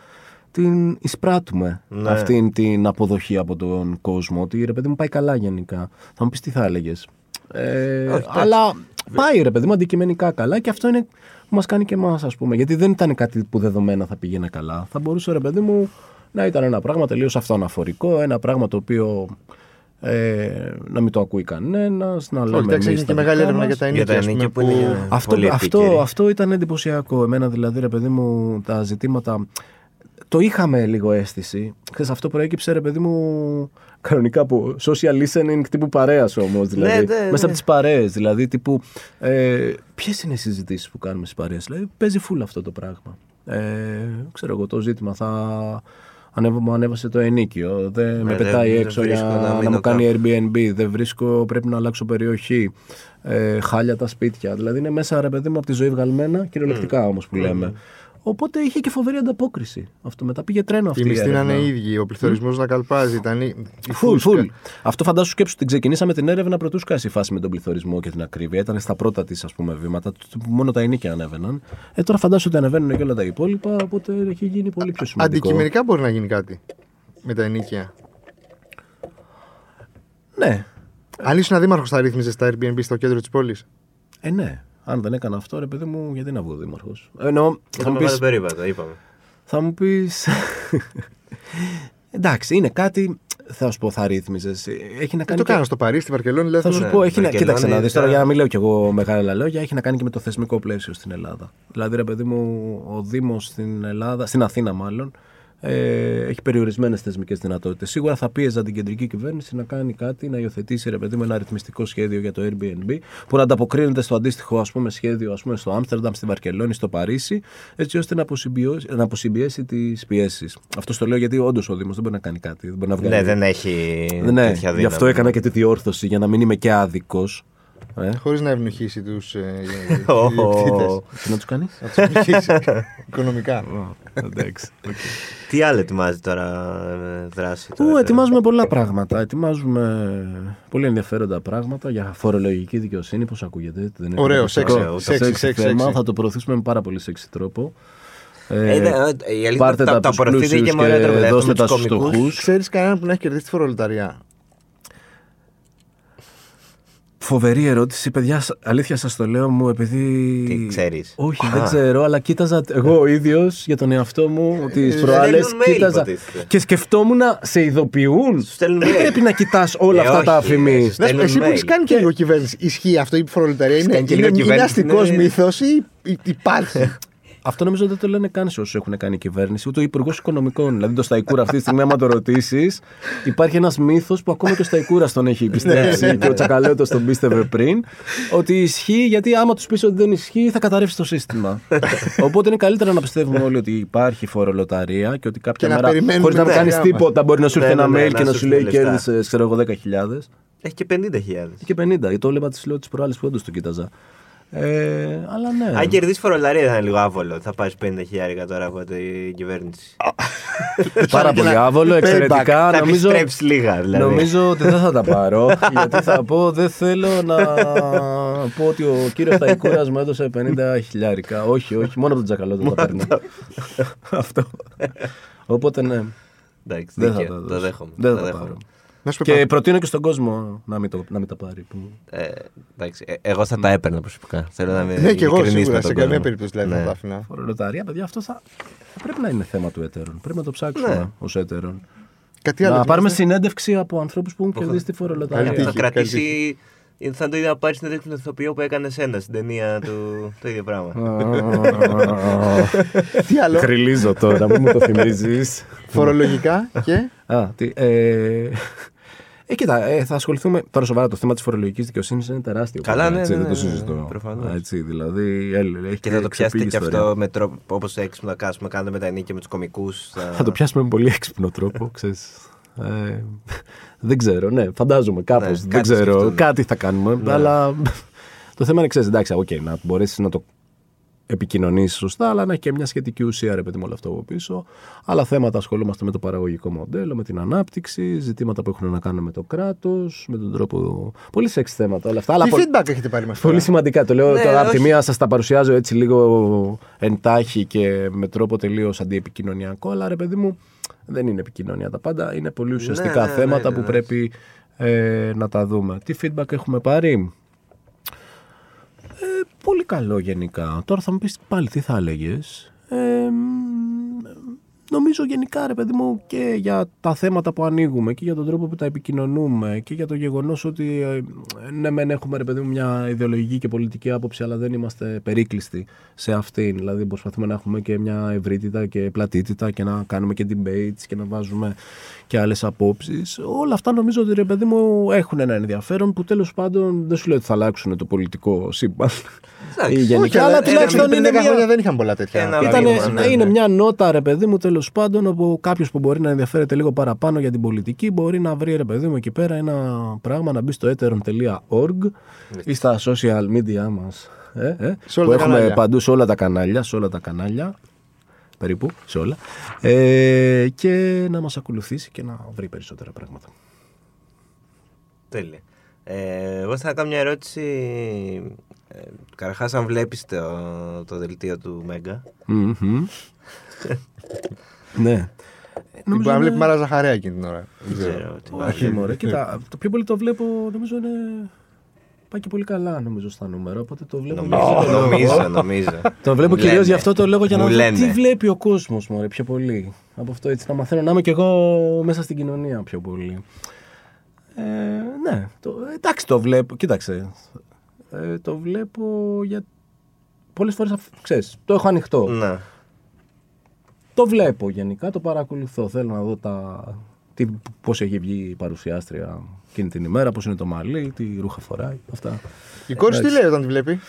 την εισπράττουμε Ναι. αυτήν την αποδοχή από τον κόσμο. Ότι ρε παιδί μου πάει καλά γενικά. Θα μου πεις τι θα έλεγες. Ε, εντάξει. αλλά πάει ρε παιδί μου αντικειμενικά καλά και αυτό είναι που μας κάνει και εμάς, ας πούμε. Γιατί δεν ήταν κάτι που δεδομένα θα πήγαινε καλά. Θα μπορούσε ρε παιδί μου να ήταν ένα πράγμα τελείως αυτοαναφορικό, ένα πράγμα το οποίο ε, να μην το ακούει κανένας, να λέμε. Όχι, εντάξει, εμείς έγινε τα και μεγάλη δικά έρευνα μας. για τα Για τα ενίκια. ας πούμε, ενίκια που είναι Αυτό, πολύ αυτό, επίκαιρη. αυτό ήταν εντυπωσιακό. Εμένα δηλαδή, ρε παιδί μου, τα ζητήματα. Το είχαμε λίγο αίσθηση. Ξέρεις, αυτό προέκυψε, ρε παιδί μου, κανονικά από social listening τύπου παρέας όμως. Δηλαδή, ναι, ναι. μέσα από τις παρέες. Δηλαδή, τύπου. Ε, Ποιες είναι οι συζητήσεις που κάνουμε στις παρέες. Δηλαδή, παίζει φουλ αυτό το πράγμα. Ε, ξέρω εγώ, το ζήτημα θα. Ανέβα, μου ανέβασε το ενίκιο. Δεν με δεν- πετάει δεν έξω βρίσκω για να να, μείνω μου κάνει Airbnb. Δεν βρίσκω, πρέπει να αλλάξω περιοχή. Ε, χάλια τα σπίτια. Δηλαδή είναι μέσα ρε παιδί μου από τη ζωή βγαλμένα, κυριολεκτικά όμως που λέμε. Οπότε είχε και φοβερή ανταπόκριση. Αυτό μετά πήγε τρένο αυτή Οι η μισθοί να έρευνα. είναι ίδιοι, ο πληθωρισμός να καλπάζει. Ήταν η η Φουλ, φούσκα. φουλ. Αυτό φαντάσου σκέψου την ξεκινήσαμε την έρευνα πρωτού σκάσει η φάση με τον πληθωρισμό και την ακρίβεια. Ήταν στα πρώτα της βήματα, του- που μόνο τα ενίκια ανέβαιναν. Ε, τώρα φαντάσου ότι ανεβαίνουν και όλα τα υπόλοιπα, οπότε έχει γίνει πολύ πιο σημαντικό. Αντικειμενικά μπορεί να γίνει κάτι με τα ενίκια. Ναι. Αν ήσουν δήμαρχο, θα ρύθμιζες τα Airbnb στο κέντρο της πόλης; Ε, ναι. Αν δεν έκανα αυτό, ρε παιδί μου, γιατί να βγω δήμαρχος; Εννοώ, Θα θα μου με πει. περίπατο, είπαμε. Θα μου πει. Εντάξει, είναι κάτι. Θα σου πω, θα ρύθμιζες. Έχει να Ε, κάνει. το και- κάνω στο Παρίσι, στη Βαρκελόνη. Δηλαδή, Θα σου Ναι, πω, έχει να... Βαρκελόνη, κοίταξε να δεις τώρα, θα- για να μην λέω κι εγώ μεγάλα λόγια, έχει να κάνει και με το θεσμικό πλαίσιο στην Ελλάδα. Δηλαδή, ρε παιδί μου, ο Δήμος στην Ελλάδα, στην Αθήνα μάλλον, ε, έχει περιορισμένες θεσμικές δυνατότητες. Σίγουρα θα πίεζα την κεντρική κυβέρνηση να κάνει κάτι, να υιοθετήσει ρε παιδί μου, ένα αριθμιστικό σχέδιο για το Airbnb που να ανταποκρίνεται στο αντίστοιχο ας πούμε, σχέδιο ας πούμε, στο Άμστερνταμ, στη Βαρκελόνη, στο Παρίσι, έτσι ώστε να αποσυμπιώσει, να αποσυμπιέσει τις πιέσεις. Αυτό το λέω γιατί όντως ο Δήμος δεν μπορεί να κάνει κάτι. Δεν μπορεί να βγάλει Ναι, δεν έχει ναι, τέτοια γι' δύναμη. αυτό έκανα και τη διόρθωση για να μην είμαι και άδικος. Ε. Χωρίς να ευνοχήσει τους Ω. ιδιοκτήτες. Τι να τους κάνεις; Να τους ευνοχήσει οικονομικά. Εντάξει. Τι άλλο ετοιμάζει τώρα ε, δράση. Ου, Τώρα, ετοιμάζουμε πολλά πράγματα. Ετοιμάζουμε πολύ ενδιαφέροντα πράγματα για φορολογική δικαιοσύνη. Πώς ακούγεται. Δεν είναι Ωραίο, καταπληκτικό. σεξι, Ωραίο, σεξι, Σεξι σεξι, θέμα. σεξι. Θα το προωθήσουμε με πάρα πολύ σεξι τρόπο. Ε, ναι, ε, η αλήθεια πάρτε τα- τα τα από τους προωθείτε πλούσιους και με ωραία και τρόπο, δηλαδή, δώστε με τα τους στους κομικούς. φτωχούς. Ξέρεις κανέναν που να έχει κερδίσει τη φορολοταριά. Φοβερή ερώτηση, παιδιά. σ- Αλήθεια σας το λέω μου, επειδή. Τι ξέρεις; Όχι, Α. δεν ξέρω, αλλά κοίταζα εγώ ο ίδιος για τον εαυτό μου τις προάλλε. στέλνουν mail, Κοίταζα. υποτίθεται. Και σκεφτόμουν σε ειδοποιούν. Σου στέλνουν Δεν mail. πρέπει να κοιτάς όλα Ε, αυτά τα όχι, αφημί. ε, Δες, Στέλνουν εσύ που mail. έχει κάνει και λίγο κυβέρνηση, ισχύει αυτό η φορολοταριά είναι, κάνει και είναι, λίγο είναι κυβέρνηση, αστικός ναι. μύθος ή ή υπάρχει; Αυτό νομίζω δεν το λένε καν σε όσους έχουν κάνει κυβέρνηση, ούτε ο Υπουργός Οικονομικών. Δηλαδή το Σταϊκούρα αυτή τη στιγμή, άμα το ρωτήσεις, υπάρχει ένας μύθος που ακόμα και ο Σταϊκούρα τον έχει πιστέψει και ο Τσακαλώτος τον πίστευε πριν. Ότι ισχύει, γιατί άμα τους πεις ότι δεν ισχύει, θα καταρρεύσει το σύστημα. Οπότε είναι καλύτερα να πιστεύουμε όλοι ότι υπάρχει φορολοταρία και ότι κάποια Και να μέρα, περιμένουμε χωρίς να τα κάνεις χρειά μας. τίποτα, μπορεί να σου έρθει Ναι, ένα ναι, ναι, mail να και να σου σου λέει στείλει λεφτά. κέρδισε, ξέρω εγώ, 10.000. Έχει και 50.000. Και 50. Το έλεγα της λέω τι προάλλε που όντω το κοίταζα. Ε, αλλά ναι. Αν κερδίσεις φορολαρία θα είναι λίγο άβολο. Θα πάρεις 50.000 τώρα από την κυβέρνηση. Πάρα πολύ άβολο, εξαιρετικά. θα νομίζω, επιστρέψεις λίγα δηλαδή. νομίζω ότι δεν θα τα πάρω. γιατί θα πω, δεν θέλω να πω ότι ο κύριος Ταϊκούρας μου έδωσε 50 χιλιάρικα. όχι, όχι, μόνο από τον Τζακαλώτο τα παίρνω. Αυτό. Οπότε ναι. Εντάξει, Δεν θα δίκαιο, τα το δώσω. δέχομαι. Δεν το θα τα δέχομαι. πάρω. Να σου πω Και κάτι. προτείνω και στον κόσμο να μην, το, να μην τα πάρει. που- Ε, εντάξει, ε, εγώ θα τα έπαιρνα προσωπικά. Θέλω να είμαι Ναι, και εγώ ειλικρινής με σίγουρα τον σε καμία κόσμο. περίπτωση δηλαδή Ναι. δεν τα άφηνα. Φορολοταρία, παιδιά, αυτό θα, θα πρέπει να είναι θέμα του έτερων. Πρέπει να το ψάξουμε Ναι. ως έτερων. Κάτι άλλο. Να πάρουμε θυμάστε; συνέντευξη από ανθρώπους που έχουν κερδίσει τη φορολοταρία. Καλή Θα τύχη, κρατήσει. Θα το είδα να πάρεις συνέντευξη με τον ηθοποιό που έκανε σένα στην ταινία του. Το ίδιο πράγμα. Τι άλλο; Χρυλίζω τώρα, μην μου το θυμίζεις. Φορολογικά και; Α, τι, ε, ε, κοίτα, ε, θα ασχοληθούμε. Τώρα σοβαρά το θέμα της φορολογικής δικαιοσύνης είναι τεράστιο. Καλά, πράγμα, ναι, έτσι, ναι, δεν το ναι, ναι, συζητώ. προφανώς. Έτσι, δηλαδή, έλ, έχει Και θα το πιάσετε ξεφύγει και ιστορία. αυτό με τρόπο όπως έξυπνο να κάνουμε, κάνετε με τα ενίκια με τους κομικούς. Θα το πιάσουμε με πολύ έξυπνο τρόπο, ξέρεις. Ε, δεν ξέρω, ναι, φαντάζομαι κάπως, Ναι, δεν κάτι ξέρω, σκεφτούν. κάτι θα κάνουμε, αλλά το θέμα είναι, ξέρεις, εντάξει, οκ, να μπορέσεις να το επικοινωνήσει σωστά, αλλά να έχει και μια σχετική ουσία, ρε παιδί μου, όλο αυτό από πίσω. Άλλα θέματα ασχολούμαστε με το παραγωγικό μοντέλο, με την ανάπτυξη, ζητήματα που έχουν να κάνουν με το κράτος, με τον τρόπο. Πολύ σεξ θέματα όλα αυτά. Αλλά Τι πο- feedback έχετε πάρει μέχρι Πολύ τώρα; σημαντικά. Το λέω Ναι, τώρα. Από τη όχι. μία σας τα παρουσιάζω έτσι λίγο εν τάχει και με τρόπο τελείως αντιεπικοινωνιακό. Αλλά ρε παιδί μου, δεν είναι επικοινωνία τα πάντα. Είναι πολύ ουσιαστικά ναι, ναι, θέματα ναι, που ναι. πρέπει ε, να τα δούμε. Τι feedback έχουμε πάρει; Ε, πολύ καλό γενικά. Τώρα θα μου πεις πάλι τι θα έλεγες. Ε, μ, νομίζω γενικά ρε παιδί μου και για τα θέματα που ανοίγουμε και για τον τρόπο που τα επικοινωνούμε και για το γεγονός ότι ε, ναι μεν έχουμε ρε παιδί μου μια ιδεολογική και πολιτική άποψη αλλά δεν είμαστε περίκλειστοι σε αυτήν. Δηλαδή προσπαθούμε να έχουμε και μια ευρύτητα και πλατήτητα και να κάνουμε και debates και να βάζουμε και άλλες απόψεις. Όλα αυτά νομίζω ότι ρε παιδί μου έχουν ένα ενδιαφέρον που τέλος πάντων δεν σου λέω ότι θα αλλάξουν το πολιτικό σύμπαν. Εντάξει. Ή γενικά, Όχι, αλλά αλλά τουλάχιστον πριν είναι 10 μια... χρόνια δεν είχαν πολλά τέτοια. Ένα Ήτανε, βήμα, ναι, είναι ναι. μια νότα, ρε παιδί μου, τέλος πάντων, όπου κάποιος που μπορεί να ενδιαφέρεται λίγο παραπάνω για την πολιτική μπορεί να βρει, ρε παιδί μου, εκεί πέρα ένα πράγμα να μπει στο ethereum.org ή στα social media μας. Ε, ε, Σε όλα που τα έχουμε κανάλια. παντού σε όλα τα κανάλια, σε όλα τα κανάλια, περίπου, σε όλα, ε, και να μας ακολουθήσει και να βρει περισσότερα πράγματα. Τέλεια. Ε, εγώ θα κάνω μια ερώτηση. Ε, Καταρχά, αν βλέπεις το, το δελτίο του Μέγκα. Μμμ. ναι. Μπορεί να βλέπεις Μάρα Ζαχαρέα εκείνη την ώρα. Δεν Δεν ξέρω. ξέρω. τι Όχι, βάζει. μωρέ. Κοίτα, το πιο πολύ το βλέπω, νομίζω είναι. Πάει και πολύ καλά, νομίζω, στα νούμερα. Οπότε το βλέπω. Νομίζω, για αυτό το νομίζω, λόγο. νομίζω. Το βλέπω Μου κυρίως λένε. γι' αυτό το λόγο για να Μου δω λένε. τι βλέπει ο κόσμος, μωρέ, πιο πολύ. Από αυτό έτσι να μαθαίνω να είμαι κι εγώ μέσα στην κοινωνία πιο πολύ. Ε, ναι, το, εντάξει το βλέπω. Κοίταξε. Ε, το βλέπω για. Πολλές φορές, ξέρεις, το έχω ανοιχτό. Ναι. Το βλέπω γενικά, το παρακολουθώ. Θέλω να δω τα... τι, πώς έχει βγει η παρουσιάστρια εκείνη την ημέρα, πώς είναι το μαλλί, τι ρούχα φοράει, αυτά. Η κόρη σου τι λέει όταν τη βλέπει;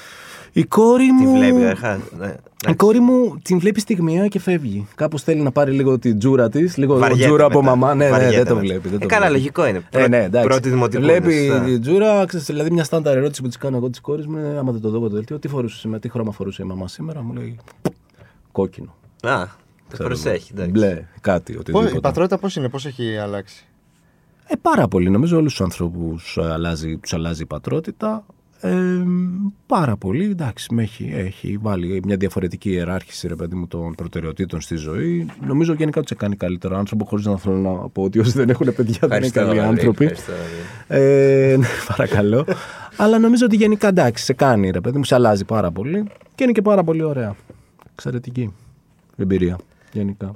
Η κόρη Τι μου... βλέπει, καταρχάς. Ναι. Η κόρη μου την βλέπει στιγμιαία και φεύγει. Κάπως θέλει να πάρει λίγο την τζούρα της, λίγο Βαριέται τζούρα από μετά. μαμά. Ναι, ναι, Βαριέται δεν το μετά. βλέπει. Δεν Ε, το καλά, βλέπει. λογικό είναι. Ε, Πρώτη- ναι, εντάξει. πρώτη δημοτικού Βλέπει είναι, σωστά. την τζούρα, ξέρεις, δηλαδή μια στάνταρ ερώτηση που της κάνω εγώ της κόρης μου είναι: Άμα δεν το δω από το δελτίο, τι φορούσε σήμερα, τι χρώμα φορούσε η μαμά σήμερα, μου λέει κόκκινο. Α, το Ξέρω προσέχει. εγώ. εντάξει. Μπλε, κάτι, οτιδήποτε. Η πατρότητα πώς είναι, πώς έχει αλλάξει; Ε, πάρα πολύ. Νομίζω όλους τους ανθρώπους αλλάζει, τους αλλάζει η πατρότητα. Ε, πάρα πολύ. Εντάξει, με έχει, έχει βάλει μια διαφορετική ιεράρχηση ρε παιδί μου, των προτεραιοτήτων στη ζωή. Νομίζω γενικά ότι σε κάνει καλύτερο άνθρωπο, χωρίς να θέλω να πω ότι όσοι δεν έχουν παιδιά δεν είναι Ευχαριστώ, καλοί Βαλή, άνθρωποι. ευχαριστώ, Βαλή. Ε, ναι, παρακαλώ. Αλλά νομίζω ότι γενικά εντάξει, σε κάνει ρε παιδί μου, σε αλλάζει πάρα πολύ και είναι και πάρα πολύ ωραία. Εξαιρετική εμπειρία γενικά.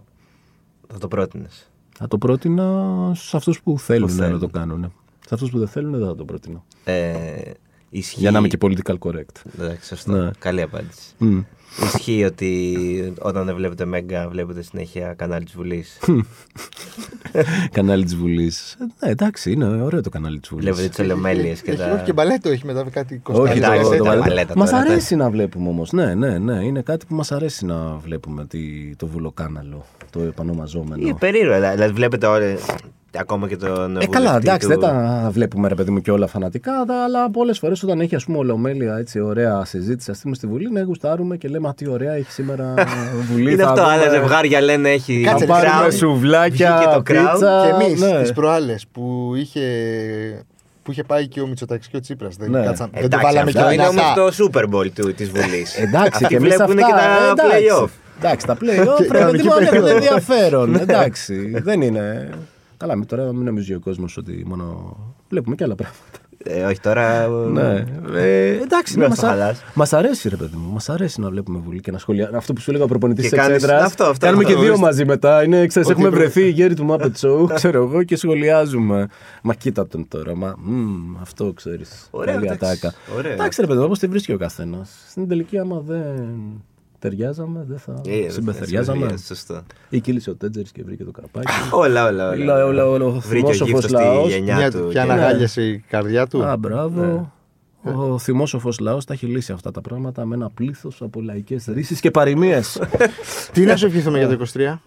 Θα το πρότεινες. Θα το πρότεινα σε αυτούς που θέλουν, να θέλουν. το κάνουν. Σε αυτούς που δεν θέλουν δεν θα το πρότεινα. Ε, ισχύει. Για να είμαι και political correct. Εντάξει, σωστό. Ναι. Καλή απάντηση. Μμ. Ισχύει ότι όταν δεν βλέπετε Μέγκα, βλέπετε συνέχεια κανάλι της Βουλής. κανάλι της Βουλής. Ε, ναι, εντάξει, είναι ωραίο το κανάλι της Βουλής. βλέπετε τις ολομέλειες και Έχει, τα. όχι και μπαλέτο, έχει μετά κάτι Όχι, κοστάκι. Εντάξει, το, δεν το, ήταν βαλέ- παλέτα Μας τώρα, αρέσει να βλέπουμε όμως. Ναι, ναι, ναι. Είναι κάτι που μας αρέσει να βλέπουμε τι, το βουλοκάναλο, το επανομαζόμενο. Είναι περίεργο. Δηλαδή βλέπετε όλοι. Ακόμα και τον. Ε, καλά, βουλευτή εντάξει, του- δεν τα βλέπουμε ρε παιδί μου και όλα φανατικά, τα- αλλά πολλές φορές όταν έχει ας πούμε ολομέλεια έτσι ωραία συζήτηση, ας πούμε στη Βουλή, ναι, γουστάρουμε και λέμε «Α, τι ωραία έχει σήμερα Βουλή. Είναι θα αυτό, δούμε- άλλα ζευγάρια λένε έχει. Κάτσε, Θα crown. πάρουμε Crown. σουβλάκια, Βγήκε το Crown πίτσα. Και εμείς ναι. τις προάλλες που είχε. Που είχε πάει και ο Μητσοτάκης και ο Τσίπρας. Δεν, Ναι. κάτσαμε- δεν το Εντάξει, βάλαμε και αυτό είναι όμως δυνατά. το Super Bowl του, της Βουλής. Εντάξει, Αυτοί και εμείς βλέπουν αυτά, και τα ε, εντάξει. play-off. Εντάξει, τα play-off Και πρέπει να κανονική έχουν περίοδο. ενδιαφέρον. Εντάξει, δεν είναι. Καλά, μην τώρα μην νομίζει ο κόσμος ότι μόνο. Βλέπουμε και άλλα πράγματα. Ε, όχι τώρα. Ναι. Ε, εντάξει, Μην ναι, μας το μας, α... χαλάς. μας αρέσει ρε παιδί μου. Μας αρέσει να βλέπουμε βουλή και να σχολιάζουμε. Αυτό που σου έλεγα ο προπονητής Και της κάνεις- εξέδρας. αυτό, αυτό, Κάνουμε αυτό. και δύο μαζί μετά. Είναι, ξέρεις, Ότι έχουμε προ- βρεθεί οι γέροι του Muppet Show, ξέρω εγώ, και σχολιάζουμε. Μα κοίτα τον τώρα. Μα, μμ, αυτό ξέρεις. Ωραία, Καλή εντάξει. ατάκα. Ωραία. Εντάξει ρε παιδί μου, όπως τη βρίσκει ο καθένας. Στην τελική άμα δεν ταιριάζαμε, δεν θα Ε, δεν συμπεθεριάζαμε. συμμετέχει, Σωστό. Ή κύλησε ο Τέτζερης και βρήκε το καπάκι. Όλα, όλα. όλα. Όλα, όλα, όλα. Ο Βρήκε ο θυμόσοφος γύφτος στη λαός. γενιά Μια του. και και- αναγάλιασε η καρδιά του. Α, μπράβο. Ναι. Ο θυμόσοφο λαός τα έχει λύσει αυτά τα πράγματα με ένα πλήθος από λαϊκές ρίσει και παροιμίες. Τι να σου ευχηθούμε για το 23.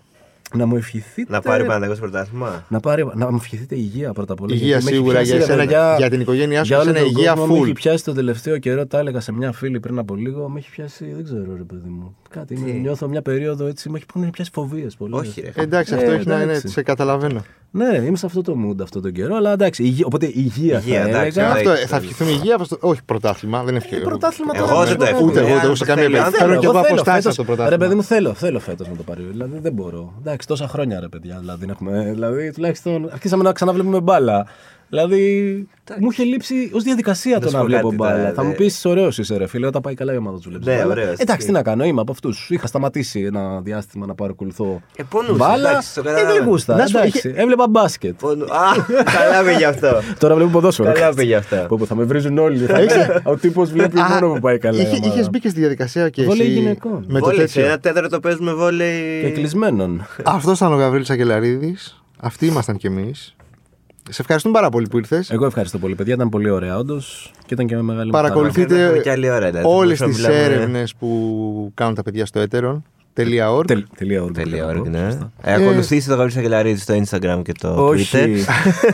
Να μου ευχηθείτε. Να πάρει πανταγό πρωτάθλημα. Να, πάρει, να μου ευχηθείτε υγεία πρώτα απ' όλα. Υγεία γιατί με έχει σίγουρα πιάσει, για, ρε εσένα, παιδιά, για την οικογένειά σου. Για όλο εσένα τον υγεία κόσμο με έχει full. πιάσει το τελευταίο καιρό, τα έλεγα σε μια φίλη πριν από λίγο. Με έχει πιάσει, δεν ξέρω ρε παιδί μου. Κάτι, Τι; νιώθω μια περίοδο έτσι, με έχει που έχει πιάσει φοβίες πολύ. Όχι, ρε. Εντάξει, Ε, αυτό έχει να είναι. εντάξει. Σε καταλαβαίνω. Ναι, είμαι σε αυτό το mood αυτό τον καιρό, αλλά εντάξει. Υγεία, οπότε υγεία, Υγεία, θα εντάξει, έλεγα. ωραία. Αυτό θα ευχηθούμε υγεία. προς το- Όχι, πρωτάθλημα. Δεν Ε, ευχαριστώ. πρωτάθλημα Εγώ τώρα, δεν το ξέρω, εύχομαι. Ούτε εγώ, ούτε εγώ σε Αν καμία θέλει, αν περίπτωση. Θέλω θέλει, και εγώ θέλω αποστάσεις φέτος- στο πρωτάθλημα. Ρε παιδί μου, θέλω, θέλω φέτος να το πάρει. Δηλαδή δεν μπορώ. Εντάξει, τόσα χρόνια ρε παιδιά. Δηλαδή, να έχουμε, δηλαδή τουλάχιστον αρχίσαμε να ξαναβλέπουμε μπάλα. Δηλαδή μου είχε λείψει ως διαδικασία Να το σου να πω βλέπω κάτι τώρα, μπάλα. Θα μου δε. πεις ωραίος είσαι, ρε φίλε, όταν πάει καλά η ομάδα τους βλέπεις. Ναι, ωραίος, Εντάξει, ισχύει. τι να κάνω, είμαι από αυτούς. Είχα σταματήσει ένα διάστημα να παρακολουθώ. Ε, πονούσες, μπάλα. εντάξει, το Ε, καταλαβαίνω. δεν γούστα. Να σου πω, Εντάξει, έβλεπα μπάσκετ. Πόνο- Α, καλά πήγε αυτό. Τώρα βλέπω ποδόσφαιρο. Καλά πήγε αυτό. Πω, πω, θα με βρίζουν όλοι. Θα είναι- Ο τύπος βλέπει μόνο που πάει καλά. η ομάδα. Είχες μπει και στη διαδικασία και Βόλεϊ εσύ γυναικών. με το Βόλεϊ, σε τέτοιο. ένα τέταρτο παίζουμε βόλεϊ. Και κλεισμένων. Αυτός ήταν ο Γαβρίλης Αγγελαρίδης. Αυτοί ήμασταν κι εμείς. Σε ευχαριστούμε πάρα πολύ που ήρθες. Εγώ ευχαριστώ πολύ, παιδιά. Ήταν πολύ ωραία, όντως. Και ήταν και με μεγάλη μου χαρά. Παρακολουθείτε Έχουμε και άλλη ώρα, δηλαδή. όλες Μπορούσαμε τις να μιλάμε- έρευνες που κάνουν τα παιδιά στο έτερον.org. Τελ- Τελεία org. Τελεία πρέπει να ώρα, πω, ναι. σωστά. Ε, Ακολουθήστε το Γαβρίλη Αγγελαρίδη στο Instagram και το Όχι. Twitter.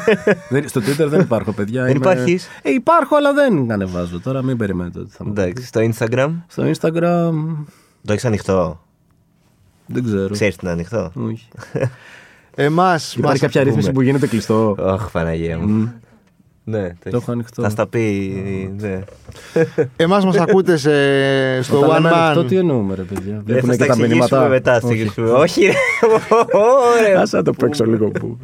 Δεν- στο Twitter δεν υπάρχω, παιδιά. Δεν Είμαι- υπάρχεις; Ε, υπάρχω, αλλά δεν ανεβάζω. Τώρα μην περιμένετε ότι θα μου Εντάξει, στο Instagram; Στο Instagram Το έχεις ανοιχτό; δεν ξέρω. Ξέρεις τι είναι ανοιχτό; Όχι. Εμάς. Υπάρχει κάποια ρύθμιση που γίνεται κλειστό; Αχ, Παναγία μου. Ναι, Το έχω ανοιχτό. Θα στα πει. ναι. Εμάς μας ακούτε σε, στο Όταν One λέμε ανοιχτό, Man. τι εννοούμε, ρε παιδιά; Δεν Βλέπουν θα και τα τα εξηγήσουμε μηνύματα; μετά. θα Όχι. εξηγήσουμε. Όχι, ρε. Ωραία. Άσε να το παίξω λίγο που.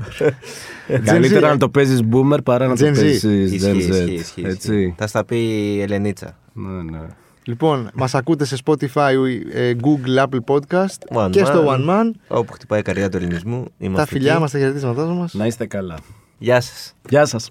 Καλύτερα να το παίζεις boomer παρά να το Gen Z. παίζεις Ισχύει, Gen ισχύει, Z. ισχύει, ισχύει. Έτσι. Θα στα πει η Ελενίτσα. Ναι, ναι. Λοιπόν, μας ακούτε σε Spotify, ε, Google, Apple Podcast One και Man. στο One Man. Όπου χτυπάει η καρδιά του ελληνισμού. Τα είμαστε φιλιά εκεί. μας, τα χαιρετίσματά μας. Να είστε καλά. Γεια σας. Γεια σας.